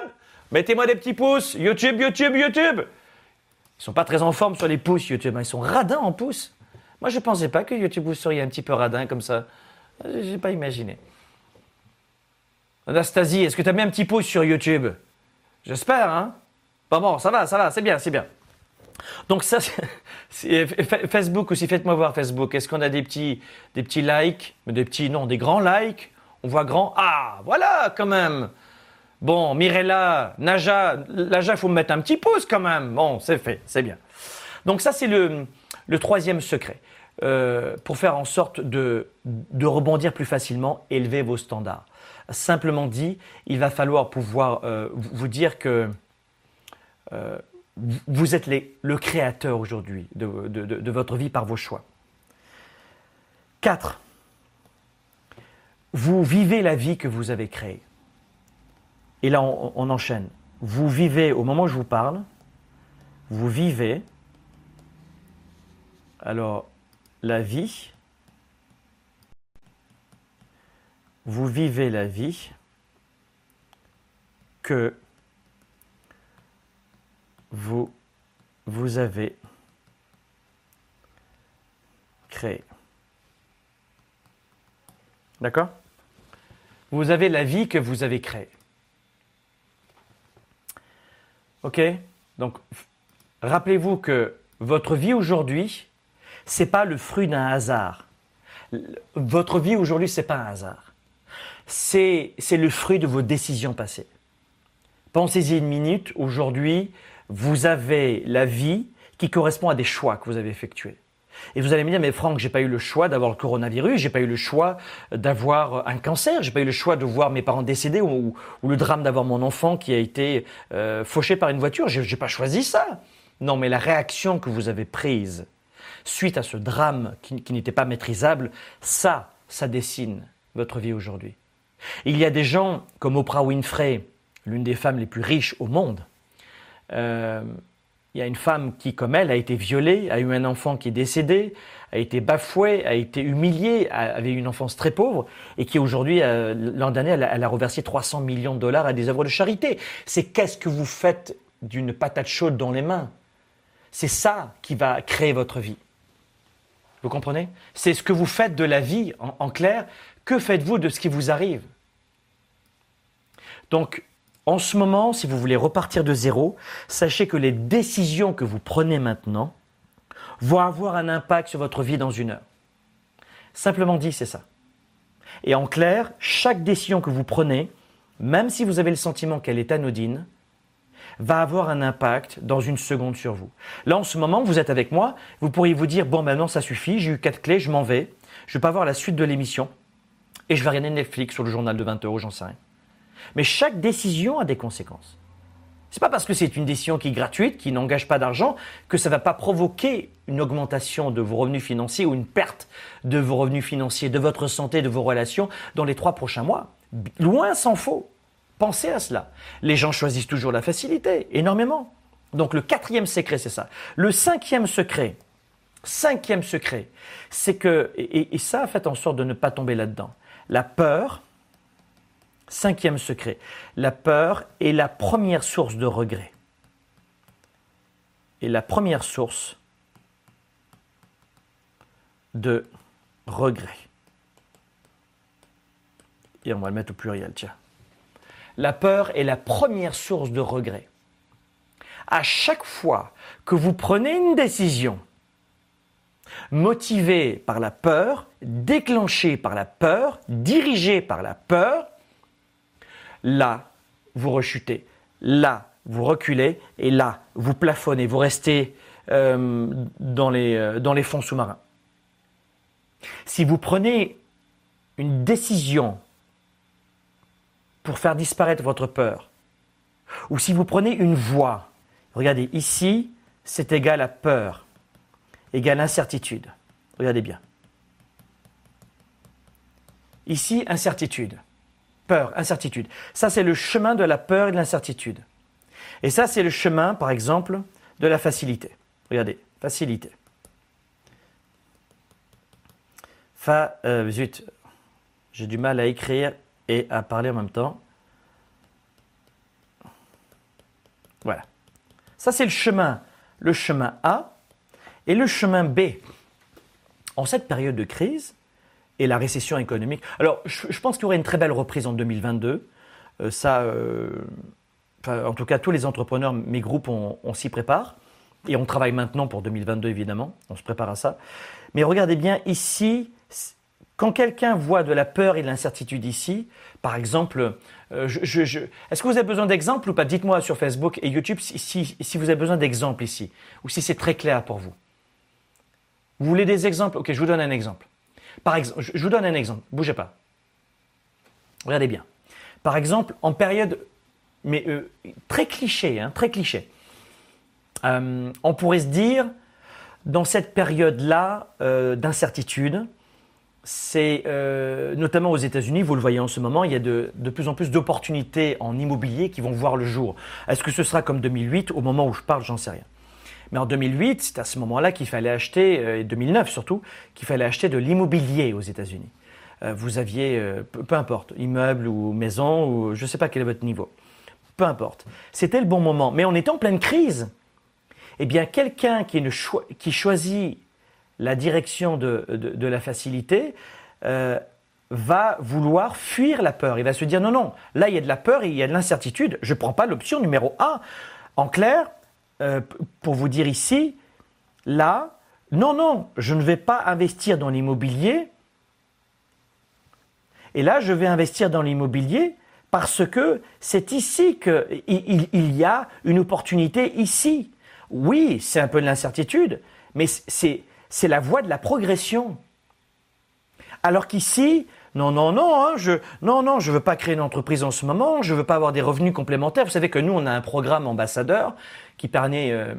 on Mettez-moi des petits pouces. YouTube, YouTube, YouTube. Ils sont pas très en forme sur les pouces YouTube, ils sont radins en pouces. Moi, je ne pensais pas que YouTube vous seriez un petit peu radin comme ça. Je n'ai pas imaginé. Anastasie, est-ce que tu as mis un petit pouce sur YouTube? J'espère, hein Bon, bon, ça va, ça va, c'est bien, c'est bien. Donc ça, Facebook aussi, faites-moi voir Facebook. Est-ce qu'on a des petits, des petits likes? Des petits, non, des grands likes On voit grand. Ah, voilà, quand même Bon, Mirella, Naja, Naja, il faut me mettre un petit pouce quand même. Bon, c'est fait, c'est bien. Donc ça, c'est le, troisième secret, euh, pour faire en sorte de, rebondir plus facilement, élevez vos standards. Simplement dit, il va falloir pouvoir euh, vous dire que euh, vous êtes le créateur aujourd'hui de, votre vie par vos choix. 4. Vous vivez la vie que vous avez créée. Et là, on enchaîne. Vous vivez, au moment où je vous parle, vous vivez, alors, la vie, vous vivez la vie que vous, avez créée. D'accord? Vous avez la vie que vous avez créée. Ok? Donc, rappelez-vous que votre vie aujourd'hui, ce n'est pas le fruit d'un hasard. Votre vie aujourd'hui, ce n'est pas un hasard. C'est le fruit de vos décisions passées. Pensez-y une minute. Aujourd'hui, vous avez la vie qui correspond à des choix que vous avez effectués. Et vous allez me dire, mais Franck, j'ai pas eu le choix d'avoir le coronavirus, j'ai pas eu le choix d'avoir un cancer, j'ai pas eu le choix de voir mes parents décédés ou, le drame d'avoir mon enfant qui a été euh, fauché par une voiture. J'ai, pas choisi ça. Non, mais la réaction que vous avez prise suite à ce drame qui, n'était pas maîtrisable, ça, ça dessine votre vie aujourd'hui. Il y a des gens comme Oprah Winfrey, l'une des femmes les plus riches au monde. Euh, il y a une femme qui, comme elle, a été violée, a eu un enfant qui est décédé, a été bafouée, a été humiliée, avait une enfance très pauvre, et qui aujourd'hui, euh, l'an dernier, elle, a reversé 300 millions de dollars à des œuvres de charité. C'est qu'est-ce que vous faites d'une patate chaude dans les mains? C'est ça qui va créer votre vie. Vous comprenez? C'est ce que vous faites de la vie, en, clair. Que faites-vous de ce qui vous arrive? Donc, en ce moment, si vous voulez repartir de zéro, sachez que les décisions que vous prenez maintenant vont avoir un impact sur votre vie dans une heure. Simplement dit, c'est ça. Et en clair, chaque décision que vous prenez, même si vous avez le sentiment qu'elle est anodine, va avoir un impact dans une seconde sur vous. Là, en ce moment, vous êtes avec moi, vous pourriez vous dire, bon, maintenant, ça suffit, j'ai eu quatre clés, je m'en vais, je ne vais pas voir la suite de l'émission, et je vais regarder Netflix sur le journal de 20 euros, j'en sais rien. Mais chaque décision a des conséquences. C'est pas parce que c'est une décision qui est gratuite, qui n'engage pas d'argent, que ça ne va pas provoquer une augmentation de vos revenus financiers ou une perte de vos revenus financiers, de votre santé, de vos relations dans les trois prochains mois. Loin s'en faut. Pensez à cela. Les gens choisissent toujours la facilité, énormément. Donc le quatrième secret, c'est ça. Le cinquième secret, cinquième secret, c'est que, et, ça, faites en sorte de ne pas tomber là-dedans. La peur, cinquième secret, la peur est la première source de regret. Et la première source de regret. Et on va le mettre au pluriel, tiens. La peur est la première source de regret. À chaque fois que vous prenez une décision motivée par la peur, déclenchée par la peur, dirigée par la peur, là, vous rechutez. Là, vous reculez et là, vous plafonnez, vous restez euh, euh, dans les fonds sous-marins. Si vous prenez une décision pour faire disparaître votre peur. Ou si vous prenez une voie, regardez, ici, c'est égal à peur, égal à incertitude. Regardez bien. Ici, incertitude. Peur, incertitude. Ça, c'est le chemin de la peur et de l'incertitude. Et ça, c'est le chemin, par exemple, de la facilité. Regardez, facilité. Fa, euh, zut, j'ai du mal à écrire et à parler en même temps. Voilà. Ça, c'est le chemin, le chemin A et le chemin B. En cette période de crise et la récession économique, alors je, pense qu'il y aurait une très belle reprise en 2022. Euh, ça, euh, en tout cas, tous les entrepreneurs, mes groupes, on, on s'y prépare. Et on travaille maintenant pour 2022, évidemment. On se prépare à ça. Mais regardez bien, ici, quand quelqu'un voit de la peur et de l'incertitude ici, par exemple, euh, est-ce que vous avez besoin d'exemples ou pas? Dites-moi sur Facebook et YouTube si, vous avez besoin d'exemples ici, ou si c'est très clair pour vous. Vous voulez des exemples? Ok, je vous donne un exemple. Par exemple, je vous donne un exemple. Bougez pas. Regardez bien. Par exemple, en période, mais euh, très cliché, hein, très cliché. Euh, on pourrait se dire, dans cette période-là d'incertitude, c'est euh, notamment aux États-Unis, vous le voyez en ce moment, il y a de, de plus en plus d'opportunités en immobilier qui vont voir le jour. Est-ce que ce sera comme 2008 Au moment où je parle, j'en sais rien. Mais en 2008, c'est à ce moment-là qu'il fallait acheter, et 2009 surtout, qu'il fallait acheter de l'immobilier aux États-Unis. vous aviez, peu, peu, importe, immeuble ou maison, ou je ne sais pas quel est votre niveau. Peu importe. C'était le bon moment. Mais on était en pleine crise eh bien quelqu'un qui, qui, choisit la direction de, la facilité euh, va vouloir fuir la peur. Il va se dire non, non, là il y a de la peur il y a de l'incertitude, je ne prends pas l'option numéro 1. En clair, euh, pour vous dire ici, là, non, non, je ne vais pas investir dans l'immobilier. Et là, je vais investir dans l'immobilier parce que c'est ici qu'il il y a une opportunité ici. Oui, c'est un peu de l'incertitude, mais c'est, la voie de la progression. Alors qu'ici, non, non, non, hein, je, non, non, je veux pas créer une entreprise en ce moment, je veux pas avoir des revenus complémentaires. Vous savez que nous, on a un programme ambassadeur qui permet euh,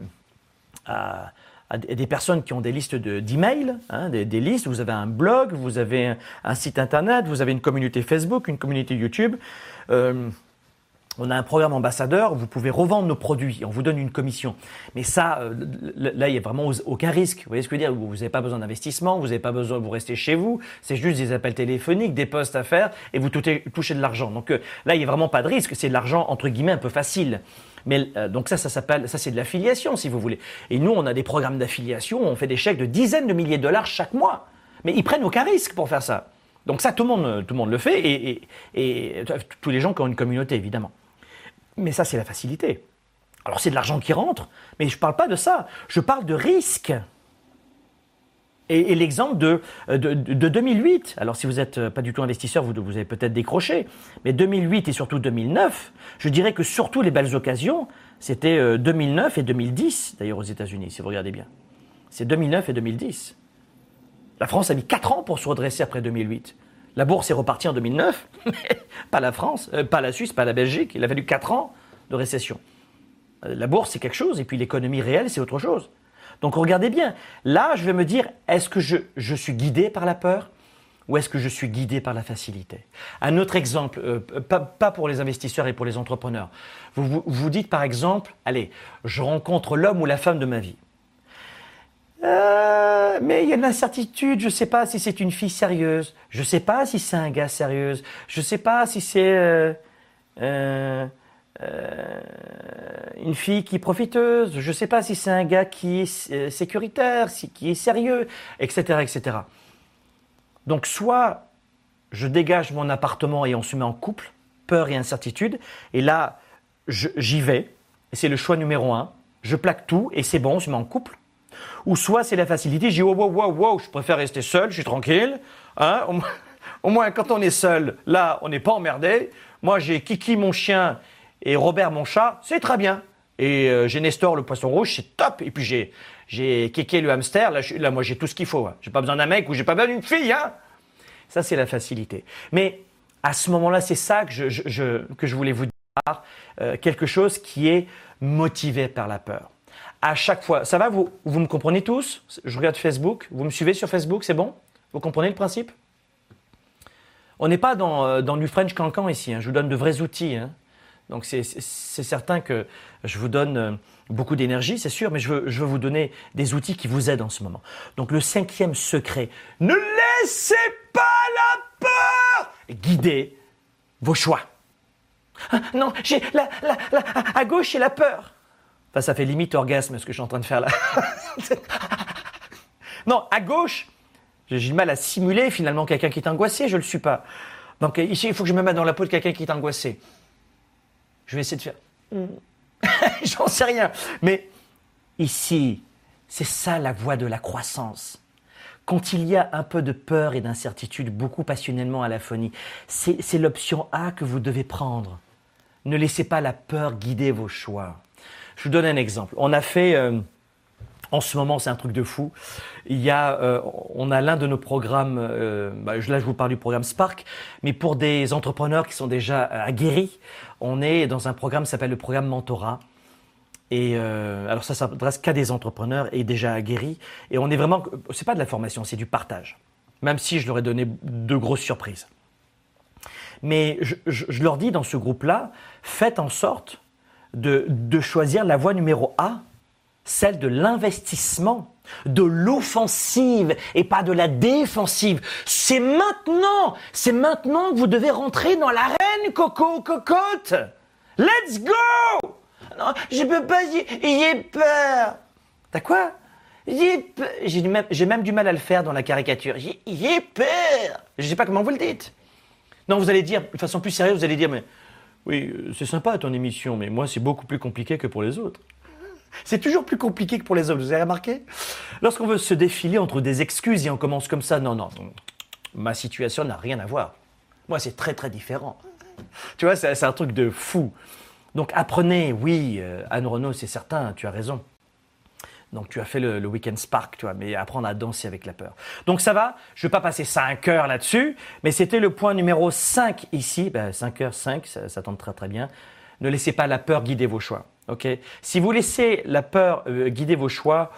à, des personnes qui ont des listes d'emails, hein, des, listes. Vous avez un blog, vous avez un, site internet, vous avez une communauté Facebook, une communauté YouTube. Euh, on a un programme ambassadeur, vous pouvez revendre nos produits, on vous donne une commission. Mais ça, euh, là, il n'y a vraiment aucun risque. Vous voyez ce que je veux dire? Vous n'avez pas besoin d'investissement, vous n'avez pas besoin, vous restez chez vous, c'est juste des appels téléphoniques, des postes à faire, et vous touchez de l'argent. Donc euh, là, il n'y a vraiment pas de risque, c'est de l'argent, entre guillemets, un peu facile. Mais euh, donc ça, ça s'appelle, ça c'est de l'affiliation, si vous voulez. Et nous, on a des programmes d'affiliation, on fait des chèques de dizaines de milliers de dollars chaque mois. Mais ils prennent aucun risque pour faire ça. Donc ça, tout le monde, tout le, monde le fait, et, et tous les gens qui ont une communauté, évidemment. Mais ça, c'est la facilité. Alors c'est de l'argent qui rentre, mais je ne parle pas de ça. Je parle de risque. Et, l'exemple de, de, 2008, alors si vous n'êtes pas du tout investisseur, vous, vous avez peut-être décroché, mais 2008 et surtout 2009, je dirais que surtout les belles occasions, c'était 2009 euh, et 2010, d'ailleurs aux États-Unis, si vous regardez bien. C'est 2009 et 2010. La France a mis 4 ans pour se redresser après 2008. La bourse est repartie en 2009, mais pas la France, euh, pas la Suisse, pas la Belgique. Il a fallu 4 ans de récession. Euh, la bourse, c'est quelque chose, et puis l'économie réelle, c'est autre chose. Donc regardez bien. Là, je vais me dire, est-ce que je, suis guidé par la peur ou est-ce que je suis guidé par la facilité? Un autre exemple, euh, pas, pour les investisseurs et pour les entrepreneurs. vous, vous dites par exemple, allez, je rencontre l'homme ou la femme de ma vie. Euh, mais il y a de l'incertitude. Je ne sais pas si c'est une fille sérieuse. Je ne sais pas si c'est un gars sérieux. Je ne sais pas si c'est euh, euh, une fille qui est profiteuse. Je ne sais pas si c'est un gars qui est sécuritaire, qui est sérieux, etc., etc. Donc soit je dégage mon appartement et on se met en couple, peur et incertitude, et là j'y vais. C'est le choix numéro un. Je plaque tout et c'est bon, on se met en couple ou soit c'est la facilité, dis wow, wow, wow, wow, je préfère rester seul, je suis tranquille. Hein au, moins, quand on est seul, là, on n'est pas emmerdé. Moi, j'ai Kiki, mon chien, et Robert, mon chat, c'est très bien. Et euh, j'ai Nestor, le poisson rouge, c'est top. Et puis j'ai j'ai le hamster, là, moi, j'ai tout ce qu'il faut. Hein. J'ai pas besoin d'un mec ou j'ai pas besoin d'une fille. Hein ça, c'est la facilité. Mais à ce moment-là, c'est ça que je, je, que je voulais vous dire. Euh, quelque chose qui est motivé par la peur à chaque fois. Ça va, vous, vous me comprenez tous? Je regarde Facebook, vous me suivez sur Facebook, c'est bon? Vous comprenez le principe? On n'est pas dans, euh, dans, du French cancan ici, hein. je vous donne de vrais outils. Hein. Donc c'est certain que je vous donne euh, beaucoup d'énergie, c'est sûr, mais je veux, je veux vous donner des outils qui vous aident en ce moment. Donc le cinquième secret, ne laissez pas la peur guider vos choix. Ah, non, j'ai la, la, la, à gauche, j'ai la peur ça fait limite orgasme ce que je suis en train de faire là. non, à gauche, j'ai du mal à simuler finalement quelqu'un qui est angoissé, je ne le suis pas. Donc ici, il faut que je me mette dans la peau de quelqu'un qui est angoissé. Je vais essayer de faire. J'en sais rien. Mais ici, c'est ça la voie de la croissance. Quand il y a un peu de peur et d'incertitude, beaucoup passionnellement à la phonie, c'est l'option A que vous devez prendre. Ne laissez pas la peur guider vos choix. Je vous donne un exemple. On a fait, euh, en ce moment, c'est un truc de fou. Il y a, euh, on a l'un de nos programmes. Euh, bah, là, je vous parle du programme Spark, mais pour des entrepreneurs qui sont déjà aguerris, on est dans un programme qui s'appelle le programme Mentorat. Et alors ça s'adresse qu'à des entrepreneurs et déjà aguerris. Et on est vraiment, c'est pas de la formation, c'est du partage. Même si je leur ai donné de grosses surprises. Mais je leur dis dans ce groupe-là, faites en sorte de, choisir la voie numéro A, celle de l'investissement, de l'offensive et pas de la défensive. C'est maintenant, c'est maintenant que vous devez rentrer dans l'arène, Coco, cocotte. Let's go Non, je peux pas, j'ai peur. T'as quoi? J'ai même, même du mal à le faire dans la caricature. J'ai peur. Je sais pas comment vous le dites. Non, vous allez dire, de façon plus sérieuse, vous allez dire, mais oui, euh, c'est sympa ton émission, mais moi c'est beaucoup plus compliqué que pour les autres. C'est toujours plus compliqué que pour les autres, vous avez remarqué? Lorsqu'on veut se défiler entre des excuses et on commence comme ça, non, non, ma situation n'a rien à voir. Moi c'est très très différent. Tu vois, c'est un truc de fou. Donc apprenez, oui, euh, Anne Renault, c'est certain, tu as raison. Donc tu as fait le, week-end Spark, tu vois, mais apprendre à danser avec la peur. Donc ça va, je ne vais pas passer 5 heures là-dessus, mais c'était le point numéro 5 ici. Ben, 5 heures 5, ça, ça très très bien. Ne laissez pas la peur guider vos choix. ok? Si vous laissez la peur euh, guider vos choix,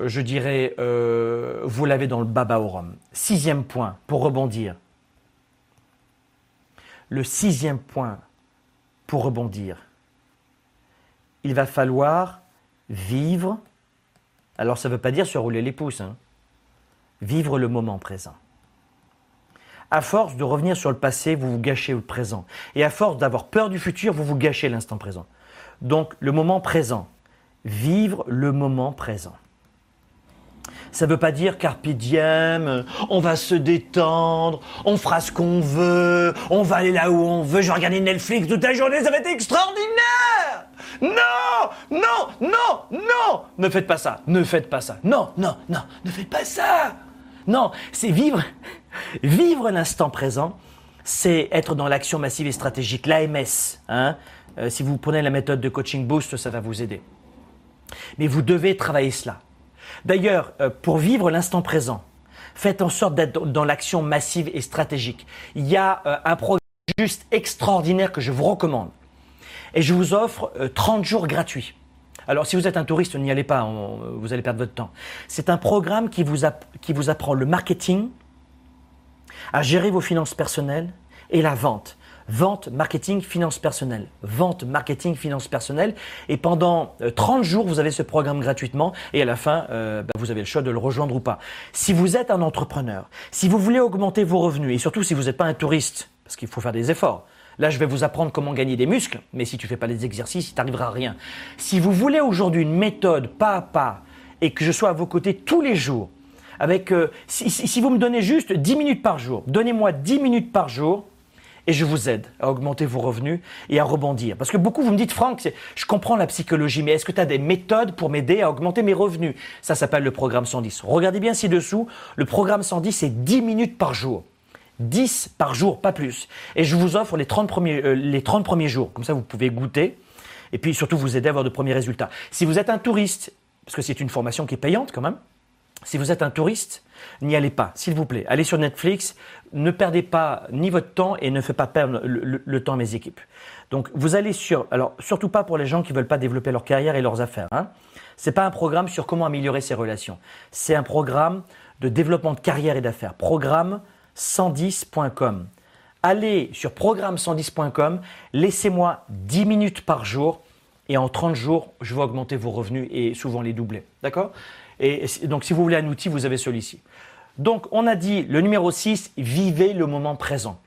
je dirais, euh, vous l'avez dans le baba au rhum. Sixième point, pour rebondir. Le sixième point, pour rebondir. Il va falloir vivre alors ça ne veut pas dire se rouler les pouces. Hein. Vivre le moment présent. À force de revenir sur le passé, vous vous gâchez le présent. Et à force d'avoir peur du futur, vous vous gâchez l'instant présent. Donc le moment présent. Vivre le moment présent. Ça veut pas dire carpe diem, on va se détendre, on fera ce qu'on veut, on va aller là où on veut, je vais regarder Netflix toute la journée, ça va être extraordinaire! Non! Non! Non! Non! Ne faites pas ça, ne faites pas ça. Non, non, non, ne faites pas ça! Non, c'est vivre, vivre l'instant présent, c'est être dans l'action massive et stratégique, l'AMS. Hein. Euh, si vous prenez la méthode de coaching boost, ça va vous aider. Mais vous devez travailler cela. D'ailleurs, euh, pour vivre l'instant présent, faites en sorte d'être dans l'action massive et stratégique. Il y a euh, un programme juste extraordinaire que je vous recommande. Et je vous offre 30 euh, jours gratuits. Alors si vous êtes un touriste, n'y allez pas, vous allez perdre votre temps. C'est un programme qui vous, qui vous apprend le marketing, à gérer vos finances personnelles et la vente vente, marketing, finance personnelle. Vente, marketing, finance personnelle. Et pendant 30 euh, jours, vous avez ce programme gratuitement et à la fin, euh, bah, vous avez le choix de le rejoindre ou pas. Si vous êtes un entrepreneur, si vous voulez augmenter vos revenus et surtout si vous n'êtes pas un touriste, parce qu'il faut faire des efforts. Là, je vais vous apprendre comment gagner des muscles, mais si tu fais pas les exercices, il t'arrivera rien. Si vous voulez aujourd'hui une méthode pas à pas et que je sois à vos côtés tous les jours, avec euh, si, vous me donnez juste 10 minutes par jour, donnez-moi 10 minutes par jour, et je vous aide à augmenter vos revenus et à rebondir. Parce que beaucoup, vous me dites, Franck, je comprends la psychologie, mais est-ce que tu as des méthodes pour m'aider à augmenter mes revenus? Ça s'appelle le programme 110. Regardez bien ci-dessous, le programme 110, c'est 10 minutes par jour. 10 par jour, pas plus. Et je vous offre les 30 premiers, euh, les 30 premiers jours. Comme ça, vous pouvez goûter. Et puis surtout, vous aider à avoir de premiers résultats. Si vous êtes un touriste, parce que c'est une formation qui est payante quand même, si vous êtes un touriste, n'y allez pas, s'il vous plaît. Allez sur Netflix, ne perdez pas ni votre temps et ne faites pas perdre le, temps à mes équipes. Donc vous allez sur, alors surtout pas pour les gens qui veulent pas développer leur carrière et leurs affaires. Hein. C'est pas un programme sur comment améliorer ses relations. C'est un programme de développement de carrière et d'affaires. Programme 110.com. Allez sur programme110.com, laissez-moi 10 minutes par jour et en 30 jours, je vais augmenter vos revenus et souvent les doubler. D'accord? Et donc, si vous voulez un outil, vous avez celui-ci. Donc, on a dit le numéro 6, vivez le moment présent.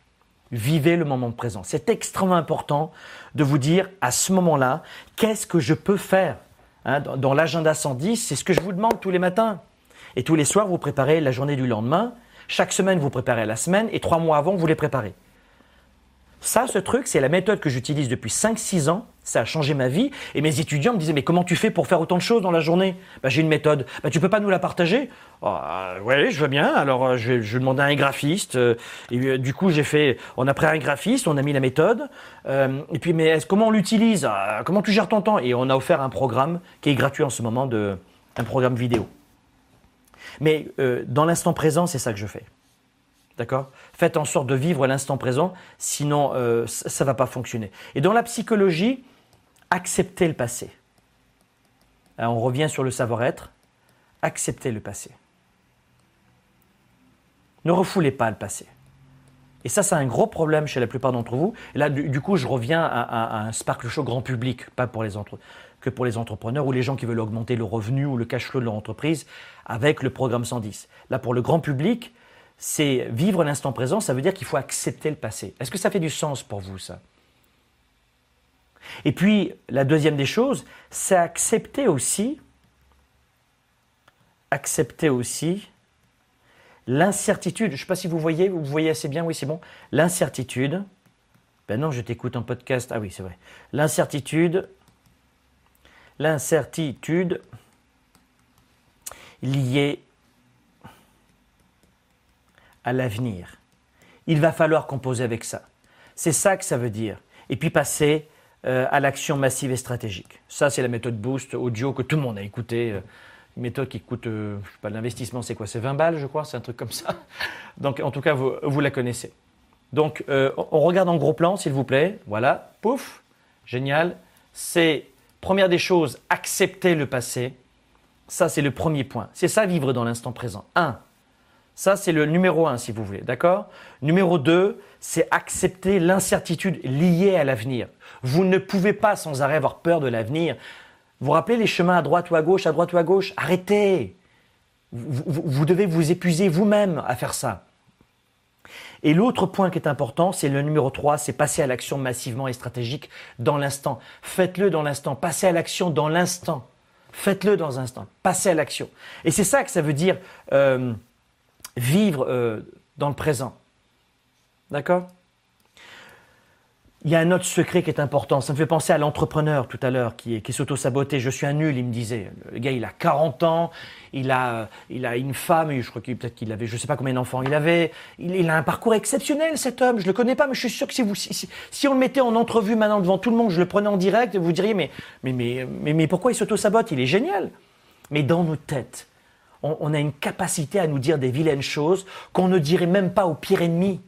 Vivez le moment présent. C'est extrêmement important de vous dire à ce moment-là, qu'est-ce que je peux faire hein, Dans, l'agenda 110, c'est ce que je vous demande tous les matins. Et tous les soirs, vous préparez la journée du lendemain. Chaque semaine, vous préparez la semaine. Et trois mois avant, vous les préparez. Ça, ce truc, c'est la méthode que j'utilise depuis 5-6 ans. Ça a changé ma vie. Et mes étudiants me disaient, mais comment tu fais pour faire autant de choses dans la journée? Bah, J'ai une méthode. Bah, tu peux pas nous la partager? Ah, Oui, je veux bien. Alors, euh, je, je demandais à un graphiste. Euh, et euh, du coup, j'ai fait, on a pris un graphiste, on a mis la méthode. et puis, mais comment on l'utilise? Ah, Comment tu gères ton temps? Et on a offert un programme qui est gratuit en ce moment, de, un programme vidéo. Mais dans l'instant présent, c'est ça que je fais. D'accord? Faites en sorte de vivre l'instant présent, sinon euh, ça ne va pas fonctionner. Et dans la psychologie, acceptez le passé. on revient sur le savoir-être, acceptez le passé. Ne refoulez pas le passé. Et ça, c'est un gros problème chez la plupart d'entre vous. Et là, du, coup, je reviens à, un Sparkle Show grand public, pas pour les que pour les entrepreneurs ou les gens qui veulent augmenter le revenu ou le cash flow de leur entreprise avec le programme 110. Là, pour le grand public, c'est vivre l'instant présent, ça veut dire qu'il faut accepter le passé. Est-ce que ça fait du sens pour vous, ça? Et puis, la deuxième des choses, c'est accepter aussi, accepter aussi L'incertitude, je ne sais pas si vous voyez, vous voyez assez bien, oui c'est bon. L'incertitude, ben non, je t'écoute en podcast, ah oui c'est vrai. L'incertitude, l'incertitude liée à l'avenir. Il va falloir composer avec ça. C'est ça que ça veut dire. Et puis passer euh, à l'action massive et stratégique. Ça, c'est la méthode Boost audio que tout le monde a écouté. Euh, une méthode qui coûte, euh, je sais pas, l'investissement c'est quoi C'est 20 balles, je crois, c'est un truc comme ça. Donc en tout cas, vous, la connaissez. Donc euh, on regarde en gros plan, s'il vous plaît. Voilà, pouf, génial. C'est, première des choses, accepter le passé. Ça, c'est le premier point. C'est ça, vivre dans l'instant présent. Un. Ça, c'est le numéro un, si vous voulez. D'accord? Numéro deux, c'est accepter l'incertitude liée à l'avenir. Vous ne pouvez pas sans arrêt avoir peur de l'avenir. Vous rappelez les chemins à droite ou à gauche, à droite ou à gauche? Arrêtez vous, devez vous épuiser vous-même à faire ça. Et l'autre point qui est important, c'est le numéro 3, c'est passer à l'action massivement et stratégique dans l'instant. Faites-le dans l'instant, passez à l'action dans l'instant. Faites-le dans l'instant, passez à l'action. Et c'est ça que ça veut dire euh, vivre euh, dans le présent. D'accord? Il y a un autre secret qui est important. Ça me fait penser à l'entrepreneur tout à l'heure qui, qui s'auto-sabotait. Je suis un nul, il me disait. Le gars, il a 40 ans, il a, il a une femme, je crois qu'il peut-être qu'il avait, je sais pas combien d'enfants il avait. Il, a un parcours exceptionnel, cet homme. Je le connais pas, mais je suis sûr que si vous, si, on le mettait en entrevue maintenant devant tout le monde, je le prenais en direct, vous diriez, mais, mais, mais, mais, mais pourquoi il s'auto-sabote? Il est génial. Mais dans nos têtes, on, a une capacité à nous dire des vilaines choses qu'on ne dirait même pas au pire ennemi.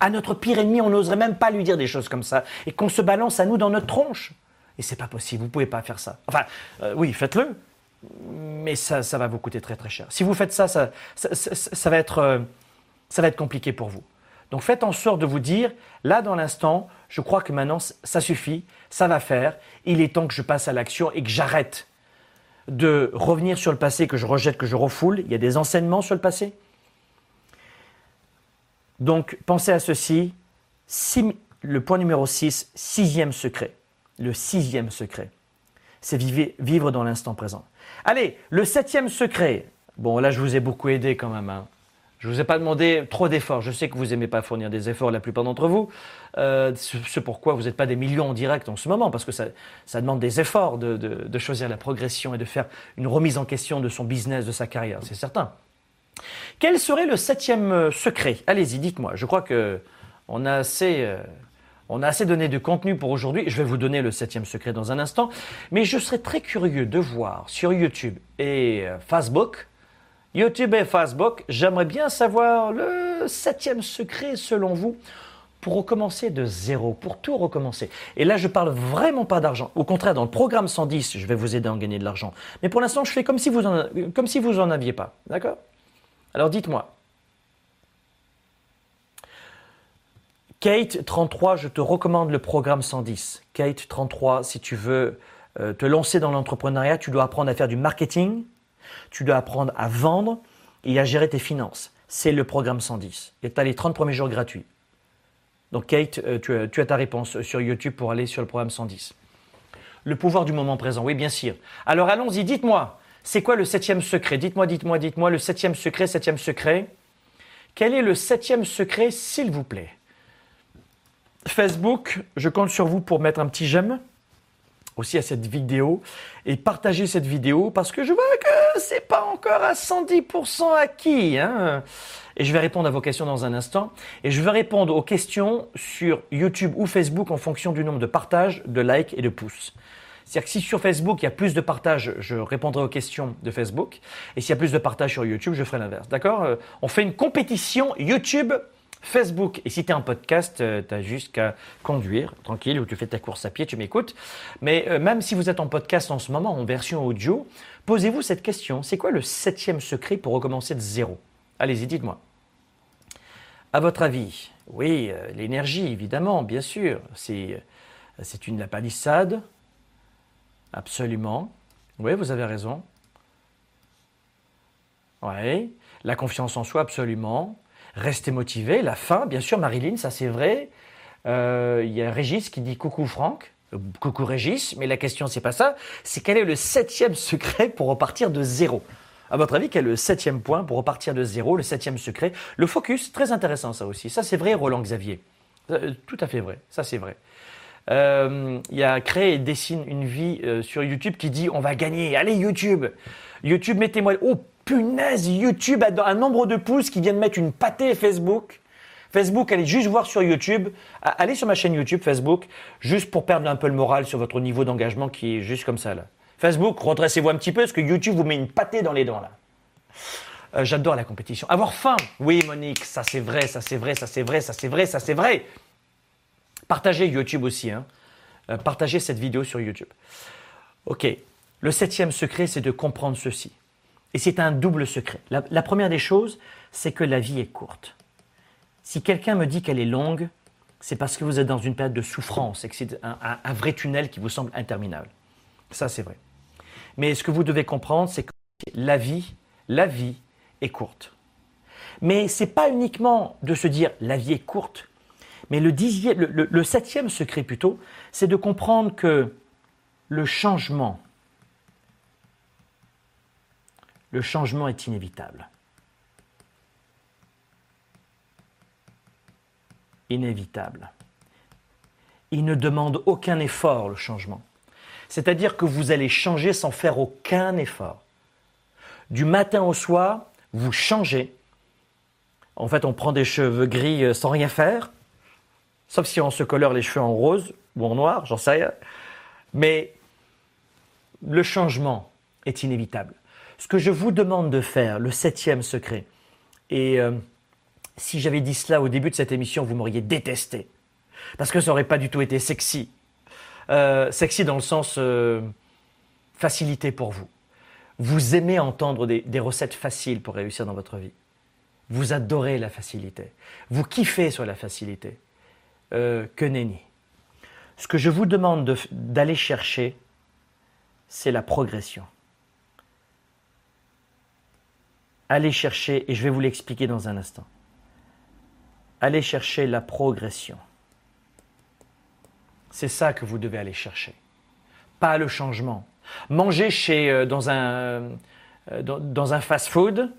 À notre pire ennemi, on n'oserait même pas lui dire des choses comme ça. Et qu'on se balance à nous dans notre tronche. Et c'est pas possible, vous pouvez pas faire ça. Enfin, euh, oui, faites-le, mais ça, ça va vous coûter très très cher. Si vous faites ça, ça, ça, va, être, euh, ça va être compliqué pour vous. Donc faites en sorte de vous dire, là dans l'instant, je crois que maintenant ça suffit, ça va faire, il est temps que je passe à l'action et que j'arrête de revenir sur le passé, que je rejette, que je refoule. Il y a des enseignements sur le passé. Donc pensez à ceci. le point numéro 6, sixième secret. Le sixième secret, c'est vivre dans l'instant présent. Allez, le septième secret. Bon, là, je vous ai beaucoup aidé quand même. Hein. Je ne vous ai pas demandé trop d'efforts. Je sais que vous n'aimez pas fournir des efforts, la plupart d'entre vous. Euh, c'est pourquoi vous n'êtes pas des millions en direct en ce moment, parce que ça, demande des efforts de choisir la progression et de faire une remise en question de son business, de sa carrière, c'est certain. Quel serait le septième euh, secret? Allez-y, dites-moi. Je crois que on a assez, euh, on a assez donné de contenu pour aujourd'hui. Je vais vous donner le septième secret dans un instant. Mais je serais très curieux de voir sur YouTube et Facebook, YouTube et Facebook, j'aimerais bien savoir le septième secret selon vous pour recommencer de zéro, pour tout recommencer. Et là, je parle vraiment pas d'argent. Au contraire, dans le programme 110, je vais vous aider à en gagner de l'argent. Mais pour l'instant, je fais comme si vous en, comme si vous en aviez pas. D'accord? Alors dites-moi, Kate 33, je te recommande le programme 110. Kate 33, si tu veux euh, te lancer dans l'entrepreneuriat, tu dois apprendre à faire du marketing, tu dois apprendre à vendre et à gérer tes finances. C'est le programme 110. Et tu as les 30 premiers jours gratuits. Donc Kate, euh, tu, tu, as ta réponse sur YouTube pour aller sur le programme 110. Le pouvoir du moment présent, oui bien sûr. Alors allons-y, dites-moi, c'est quoi le septième secret? Dites-moi, dites-moi, dites-moi, le septième secret, septième secret. Quel est le septième secret, s'il vous plaît? Facebook, je compte sur vous pour mettre un petit j'aime aussi à cette vidéo et partager cette vidéo parce que je vois que c'est pas encore à 110% acquis. Hein et je vais répondre à vos questions dans un instant. Et je vais répondre aux questions sur YouTube ou Facebook en fonction du nombre de partages, de likes et de pouces. C'est-à-dire que si sur Facebook, il y a plus de partages, je répondrai aux questions de Facebook. Et s'il y a plus de partages sur YouTube, je ferai l'inverse. D'accord? Euh, On fait une compétition YouTube Facebook. Et si tu es en podcast, tu as juste qu'à conduire, tranquille, ou tu fais ta course à pied, tu m'écoutes. Mais euh, même si vous êtes en podcast en ce moment, en version audio, posez-vous cette question. C'est quoi le septième secret pour recommencer de zéro? Allez-y, dites-moi. À votre avis, oui, euh, l'énergie, évidemment, bien sûr. C'est, euh, c'est une la palissade. Absolument. Oui, vous avez raison. Oui. La confiance en soi, absolument. Rester motivé. La fin, bien sûr, Marilyn, ça c'est vrai. Euh, il y a Régis qui dit coucou Franck. Coucou Régis, mais la question c'est pas ça, c'est quel est le septième secret pour repartir de zéro? À votre avis, quel est le septième point pour repartir de zéro, le septième secret? Le focus, très intéressant ça aussi. Ça c'est vrai, Roland Xavier. Euh, tout à fait vrai, ça c'est vrai. Euh, il y a Créé et dessine une vie euh, sur YouTube qui dit on va gagner. Allez YouTube, YouTube mettez-moi. Oh punaise, YouTube a un nombre de pouces qui viennent mettre une pâtée Facebook. Facebook, allez juste voir sur YouTube, allez sur ma chaîne YouTube Facebook, juste pour perdre un peu le moral sur votre niveau d'engagement qui est juste comme ça là. Facebook, redressez-vous un petit peu parce que YouTube vous met une pâtée dans les dents là. Euh, j'adore la compétition. Avoir faim. Oui, Monique, ça c'est vrai, ça c'est vrai, ça c'est vrai, ça c'est vrai, ça c'est vrai. Partagez YouTube aussi. Hein. Euh, partagez cette vidéo sur YouTube. Ok. Le septième secret, c'est de comprendre ceci. Et c'est un double secret. La, première des choses, c'est que la vie est courte. Si quelqu'un me dit qu'elle est longue, c'est parce que vous êtes dans une période de souffrance et que c'est un vrai tunnel qui vous semble interminable. Ça, c'est vrai. Mais ce que vous devez comprendre, c'est que la vie, la vie est courte. Mais ce n'est pas uniquement de se dire la vie est courte, mais le, le septième secret plutôt, c'est de comprendre que le changement, le changement est inévitable. Inévitable. Il ne demande aucun effort, le changement. C'est-à-dire que vous allez changer sans faire aucun effort. Du matin au soir, vous changez. En fait, on prend des cheveux gris euh, sans rien faire, sauf si on se colore les cheveux en rose ou en noir, j'en sais rien. Mais le changement est inévitable. Ce que je vous demande de faire, le septième secret, et euh, si j'avais dit cela au début de cette émission, vous m'auriez détesté, parce que ça n'aurait pas du tout été sexy. Euh, sexy dans le sens euh, facilité pour vous. Vous aimez entendre des, recettes faciles pour réussir dans votre vie. Vous adorez la facilité. Vous kiffez sur la facilité. Que nenni. Ce que je vous demande d'aller chercher, c'est la progression. Allez chercher, et je vais vous l'expliquer dans un instant. Allez chercher la progression. C'est ça que vous devez aller chercher. Pas le changement. Manger chez, euh, dans un, euh, dans, un fast-food,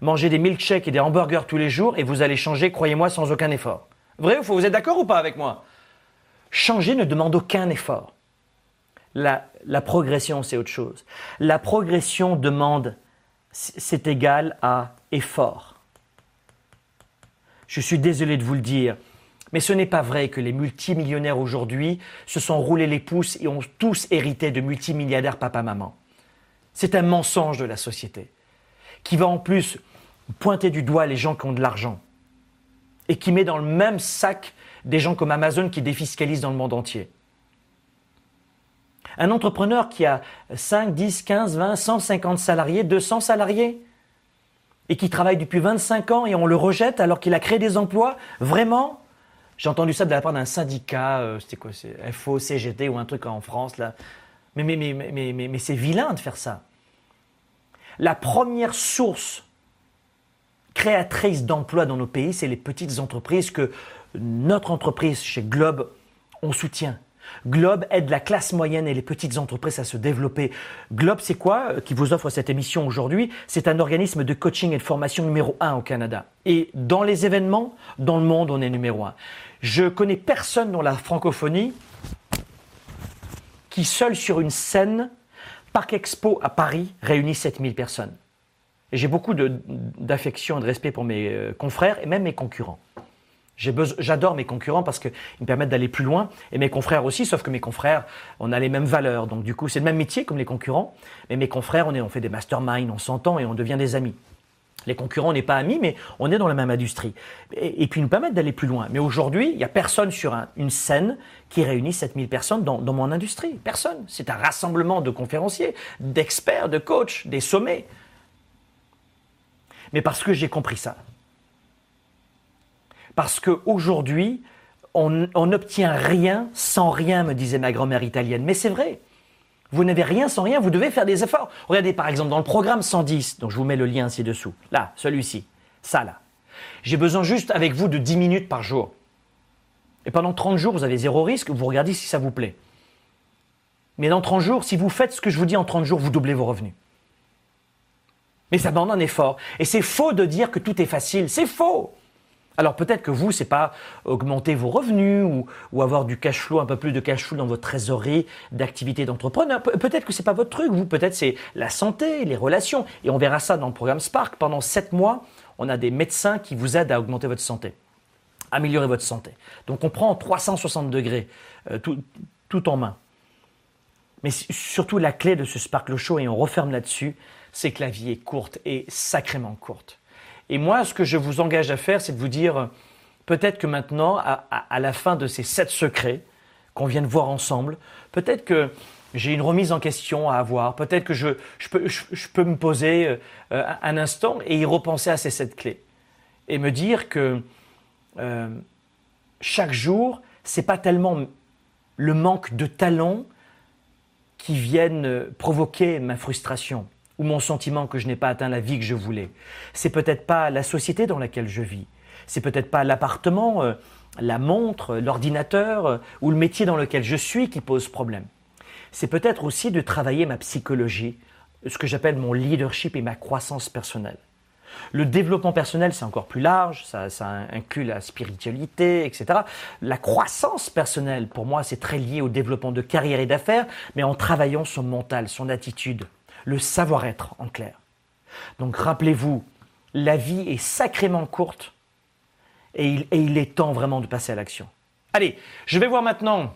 manger des milkshakes et des hamburgers tous les jours et vous allez changer, croyez-moi, sans aucun effort. Vrai ou faux Vous êtes d'accord ou pas avec moi? Changer ne demande aucun effort. La, progression, c'est autre chose. La progression demande, c'est égal à effort. Je suis désolé de vous le dire, mais ce n'est pas vrai que les multimillionnaires aujourd'hui se sont roulés les pouces et ont tous hérité de multimilliardaires papa-maman. C'est un mensonge de la société, qui va en plus pointer du doigt les gens qui ont de l'argent, et qui met dans le même sac des gens comme Amazon qui défiscalisent dans le monde entier. Un entrepreneur qui a 5, 10, 15, 20, 150 salariés, 200 salariés, et qui travaille depuis 25 ans et on le rejette alors qu'il a créé des emplois, vraiment j'ai entendu ça de la part d'un syndicat, euh, c'était quoi, c'est FO, CGT ou un truc en France là. Mais, mais, mais, mais, mais, mais c'est vilain de faire ça. La première source créatrice d'emplois dans nos pays, c'est les petites entreprises que notre entreprise chez Globe, on soutient. Globe aide la classe moyenne et les petites entreprises à se développer. Globe, c'est quoi euh, qui vous offre cette émission aujourd'hui? C'est un organisme de coaching et de formation numéro un au Canada. Et dans les événements, dans le monde, on est numéro un. Je connais personne dans la francophonie qui, seul sur une scène, Parc Expo à Paris, réunit 7000 personnes. j'ai beaucoup d'affection et de respect pour mes euh, confrères et même mes concurrents. J'adore mes concurrents parce qu'ils me permettent d'aller plus loin et mes confrères aussi, sauf que mes confrères, on a les mêmes valeurs. Donc du coup, c'est le même métier comme les concurrents, mais mes confrères, on, on fait des masterminds, on s'entend et on devient des amis. Les concurrents, n'est pas amis, mais on est dans la même industrie. Et, puis nous permettre d'aller plus loin. Mais aujourd'hui, il n'y a personne sur une scène qui réunit 7000 personnes dans, dans mon industrie. Personne. C'est un rassemblement de conférenciers, d'experts, de coachs, des sommets. Mais parce que j'ai compris ça. Parce qu'aujourd'hui, on n'obtient rien sans rien, me disait ma grand-mère italienne. Mais c'est vrai. Vous n'avez rien sans rien, vous devez faire des efforts. Regardez par exemple dans le programme 110, donc je vous mets le lien ci-dessous. Là, celui-ci. Ça là. J'ai besoin juste avec vous de 10 minutes par jour. Et pendant 30 jours, vous avez zéro risque, vous regardez si ça vous plaît. Mais dans 30 jours, si vous faites ce que je vous dis en 30 jours, vous doublez vos revenus. Mais ça demande un effort. Et c'est faux de dire que tout est facile. C'est faux. Alors peut-être que vous, c'est pas augmenter vos revenus ou, avoir du cash flow, un peu plus de cash flow dans votre trésorerie d'activité d'entrepreneur. peut-être que c'est pas votre truc. Vous, peut-être c'est la santé, les relations. Et on verra ça dans le programme Spark. Pendant sept mois, on a des médecins qui vous aident à augmenter votre santé, améliorer votre santé. Donc on prend 360 degrés, euh, tout, en main. Mais surtout la clé de ce Spark Show, et on referme là-dessus, c'est que la vie est courte et sacrément courte. Et moi, ce que je vous engage à faire, c'est de vous dire, peut-être que maintenant, à, la fin de ces sept secrets qu'on vient de voir ensemble, peut-être que j'ai une remise en question à avoir, peut-être que je, peux, me poser euh, un instant et y repenser à ces sept clés. Et me dire que euh, chaque jour, c'est pas tellement le manque de talent qui viennent provoquer ma frustration ou mon sentiment que je n'ai pas atteint la vie que je voulais. C'est peut-être pas la société dans laquelle je vis. C'est peut-être pas l'appartement, euh, la montre, l'ordinateur euh, ou le métier dans lequel je suis qui pose problème. C'est peut-être aussi de travailler ma psychologie, ce que j'appelle mon leadership et ma croissance personnelle. Le développement personnel, c'est encore plus large, ça, ça, inclut la spiritualité, etc. La croissance personnelle, pour moi, c'est très lié au développement de carrière et d'affaires, mais en travaillant son mental, son attitude, le savoir-être en clair. Donc rappelez-vous, la vie est sacrément courte et il, est temps vraiment de passer à l'action. Allez, je vais voir maintenant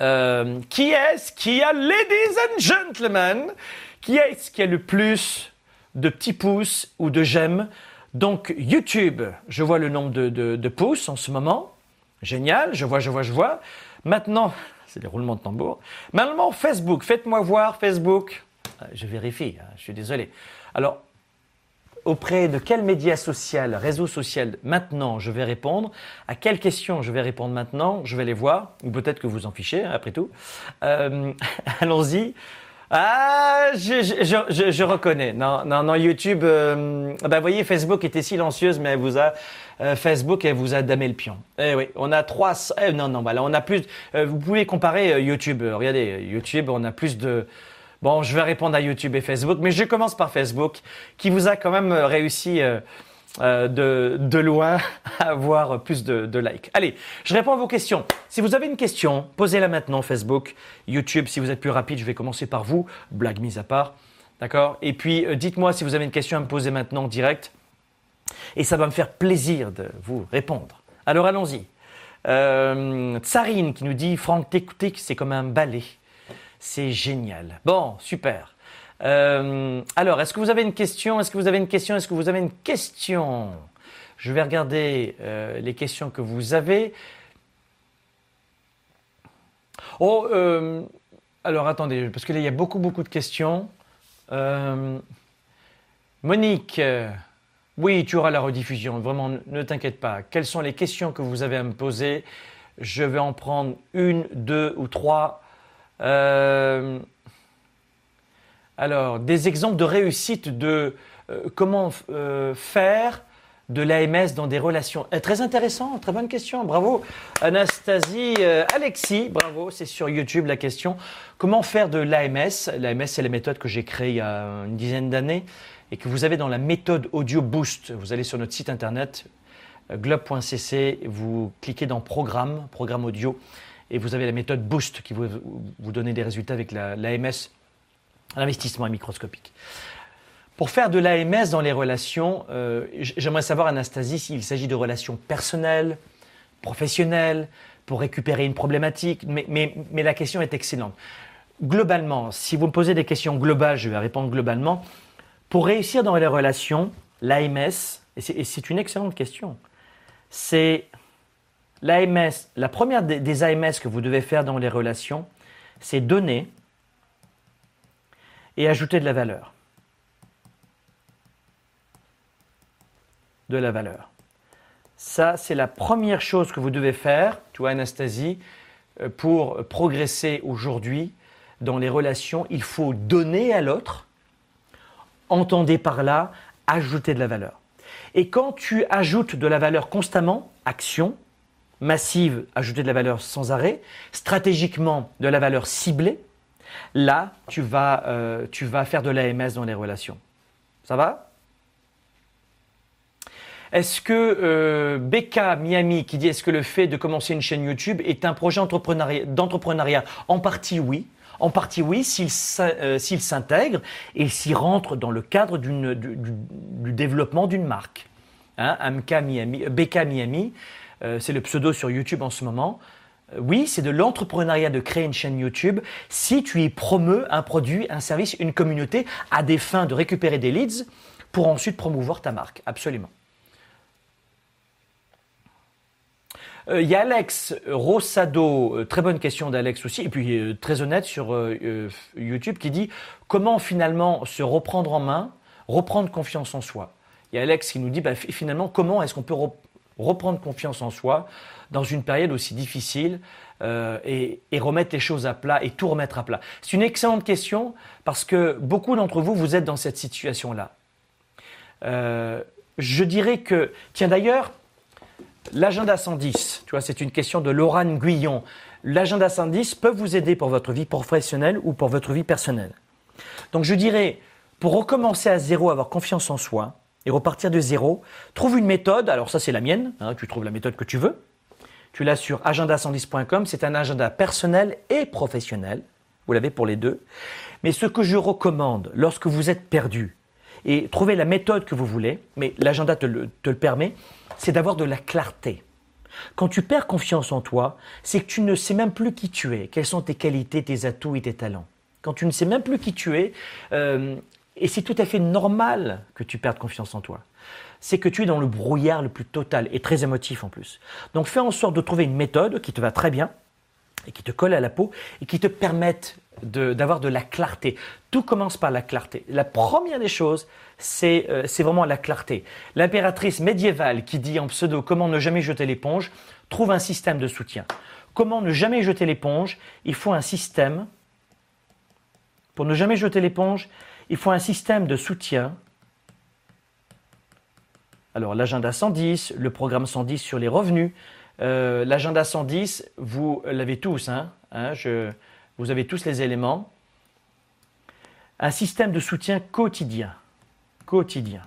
euh, qui est-ce qui a, ladies and gentlemen, qui est-ce qui a le plus de petits pouces ou de j'aime Donc YouTube, je vois le nombre de, de pouces en ce moment. Génial, je vois, je vois, je vois. Maintenant, c'est des roulements de tambour. Maintenant, Facebook, faites-moi voir Facebook. Euh, je vérifie, hein, je suis désolé. Alors, auprès de quel média social, réseau social maintenant je vais répondre? À quelles questions je vais répondre maintenant? Je vais les voir, ou peut-être que vous en fichez, hein, après tout. Euh, allons-y. Ah, je, reconnais. Non, non, non, YouTube. Euh, vous voyez, Facebook était silencieuse, mais elle vous a Facebook, elle vous a damé le pion. Eh oui, on a trois. Eh, non, non, bah là, on a plus. vous pouvez comparer YouTube. Regardez, YouTube, on a plus de Bon, je vais répondre à YouTube et Facebook, mais je commence par Facebook, qui vous a quand même euh, réussi euh, euh, de, loin à avoir plus de, likes. Allez, je réponds à vos questions. Si vous avez une question, posez-la maintenant Facebook, YouTube. Si vous êtes plus rapide, je vais commencer par vous, blague mise à part. D'accord? Et puis, dites-moi si vous avez une question à me poser maintenant direct. Et ça va me faire plaisir de vous répondre. Alors allons-y. Tsarine qui nous dit Franck, t'écouter, c'est comme un balai. C'est génial. Bon, super. Euh, alors, est-ce que vous avez une question? Est-ce que vous avez une question? Est-ce que vous avez une question? Je vais regarder euh, les questions que vous avez. Oh, euh, alors attendez, parce que là, il y a beaucoup, beaucoup de questions. Monique, oui, tu auras la rediffusion. Vraiment, ne t'inquiète pas. Quelles sont les questions que vous avez à me poser? Je vais en prendre une, deux ou trois euh, alors, des exemples de réussite de euh, comment euh, faire de l'AMS dans des relations. très intéressant, très bonne question, bravo. Anastasie, Alexis, bravo, c'est sur YouTube la question. Comment faire de l'AMS L'AMS, c'est la méthode que j'ai créée il y a une dizaine d'années et que vous avez dans la méthode Audio Boost. Vous allez sur notre site internet globe.cc, vous cliquez dans Programme, Programme Audio et vous avez la méthode Boost qui vous, vous donner des résultats avec l'AMS, l'investissement microscopique. Pour faire de l'AMS dans les relations, euh, j'aimerais savoir, Anastasie, s'il s'agit de relations personnelles, professionnelles, pour récupérer une problématique, mais, mais, la question est excellente. Globalement, si vous me posez des questions globales, je vais répondre globalement. Pour réussir dans les relations, l'AMS, et c'est une excellente question, c'est la première des AMS que vous devez faire dans les relations, c'est donner et ajouter de la valeur. De la valeur. Ça, c'est la première chose que vous devez faire, tu vois, Anastasie, euh, pour progresser aujourd'hui dans les relations. Il faut donner à l'autre. Entendez par là, ajouter de la valeur. Et quand tu ajoutes de la valeur constamment, action, massive, ajouter de la valeur sans arrêt, stratégiquement de la valeur ciblée, là, tu vas, euh, tu vas faire de l'AMS dans les relations. Ça va? Est-ce que euh, Becca Miami qui dit est-ce que le fait de commencer une chaîne YouTube est un projet d'entrepreneuriat? En partie oui. En partie oui, s'il euh, s'intègre et s'il rentre dans le cadre du, développement d'une marque. Hein, Miami, Becca Miami, euh, c'est le pseudo sur YouTube en ce moment. Euh, oui, c'est de l'entrepreneuriat de créer une chaîne YouTube si tu y promeus un produit, un service, une communauté à des fins de récupérer des leads pour ensuite promouvoir ta marque. Absolument. Euh, il y a Alex Rosado, très bonne question d'Alex aussi, et puis très honnête sur YouTube, qui dit comment finalement se reprendre en main, reprendre confiance en soi? Il y a Alex qui nous dit bah, finalement comment est-ce qu'on peut reprendre confiance en soi dans une période aussi difficile euh, et, remettre les choses à plat et tout remettre à plat C'est une excellente question parce que beaucoup d'entre vous, vous êtes dans cette situation-là. Euh, je dirais que, tiens d'ailleurs, l'agenda 110, tu vois, c'est une question de Laurent Guillon. L'agenda 110 peut vous aider pour votre vie professionnelle ou pour votre vie personnelle. Donc je dirais, pour recommencer à zéro, avoir confiance en soi, et repartir de zéro. Trouve une méthode, alors ça c'est la mienne, hein, tu trouves la méthode que tu veux. Tu l'as sur agenda110.com, c'est un agenda personnel et professionnel, vous l'avez pour les deux. Mais ce que je recommande lorsque vous êtes perdu, et trouver la méthode que vous voulez, mais l'agenda te le, te le permet, c'est d'avoir de la clarté. Quand tu perds confiance en toi, c'est que tu ne sais même plus qui tu es, quelles sont tes qualités, tes atouts et tes talents. Quand tu ne sais même plus qui tu es, euh, et c'est tout à fait normal que tu perdes confiance en toi. C'est que tu es dans le brouillard le plus total et très émotif en plus. Donc fais en sorte de trouver une méthode qui te va très bien et qui te colle à la peau et qui te permette d'avoir de, la clarté. Tout commence par la clarté. La première des choses, c'est euh, vraiment la clarté. L'impératrice médiévale qui dit en pseudo comment ne jamais jeter l'éponge trouve un système de soutien. Comment ne jamais jeter l'éponge? Il faut un système. Pour ne jamais jeter l'éponge, il faut un système de soutien. Alors l'agenda 110, le programme 110 sur les revenus. Euh, l'agenda 110, vous l'avez tous, hein, hein vous avez tous les éléments. Un système de soutien quotidien. Quotidien.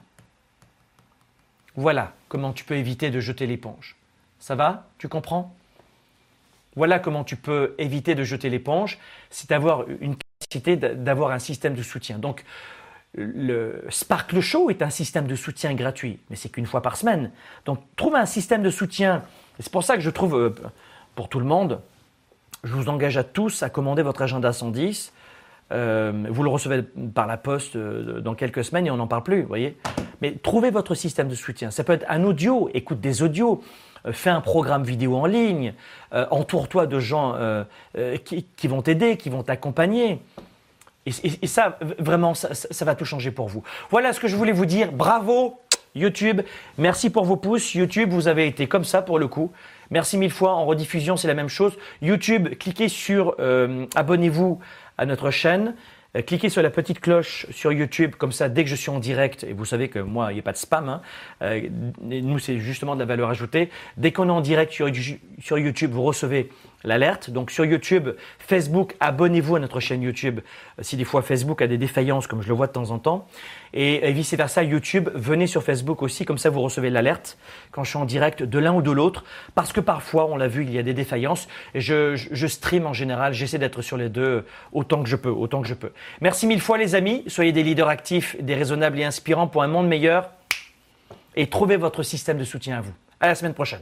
Voilà comment tu peux éviter de jeter l'éponge. Ça va? Tu comprends? Voilà comment tu peux éviter de jeter l'éponge, c'est d'avoir une d'avoir un système de soutien. Donc, le Sparkle Show est un système de soutien gratuit, mais c'est qu'une fois par semaine. Donc, trouve un système de soutien. C'est pour ça que je trouve, euh, pour tout le monde, je vous engage à tous à commander votre agenda 110. Euh, vous le recevez par la poste euh, dans quelques semaines et on n'en parle plus, vous voyez. Mais trouvez votre système de soutien. Ça peut être un audio, écoute des audios, fais un programme vidéo en ligne, entoure-toi de gens qui, vont t'aider, qui vont t'accompagner. Et, ça, vraiment, ça, va tout changer pour vous. Voilà ce que je voulais vous dire. Bravo YouTube. Merci pour vos pouces. YouTube, vous avez été comme ça pour le coup. Merci mille fois. En rediffusion, c'est la même chose. YouTube, cliquez sur euh, abonnez-vous à notre chaîne. Euh, cliquez sur la petite cloche sur YouTube, comme ça, dès que je suis en direct, et vous savez que moi, il n'y a pas de spam, hein, euh, nous, c'est justement de la valeur ajoutée. Dès qu'on est en direct sur, sur YouTube, vous recevez l'alerte. Donc sur YouTube, Facebook, abonnez-vous à notre chaîne YouTube euh, si des fois Facebook a des défaillances, comme je le vois de temps en temps. Et, vice-versa, YouTube, venez sur Facebook aussi, comme ça vous recevez l'alerte quand je suis en direct de l'un ou de l'autre. Parce que parfois, on l'a vu, il y a des défaillances. Et je, je stream en général, j'essaie d'être sur les deux autant que je peux, autant que je peux. Merci mille fois les amis, soyez des leaders actifs, des raisonnables et inspirants pour un monde meilleur. Et trouvez votre système de soutien à vous. À la semaine prochaine.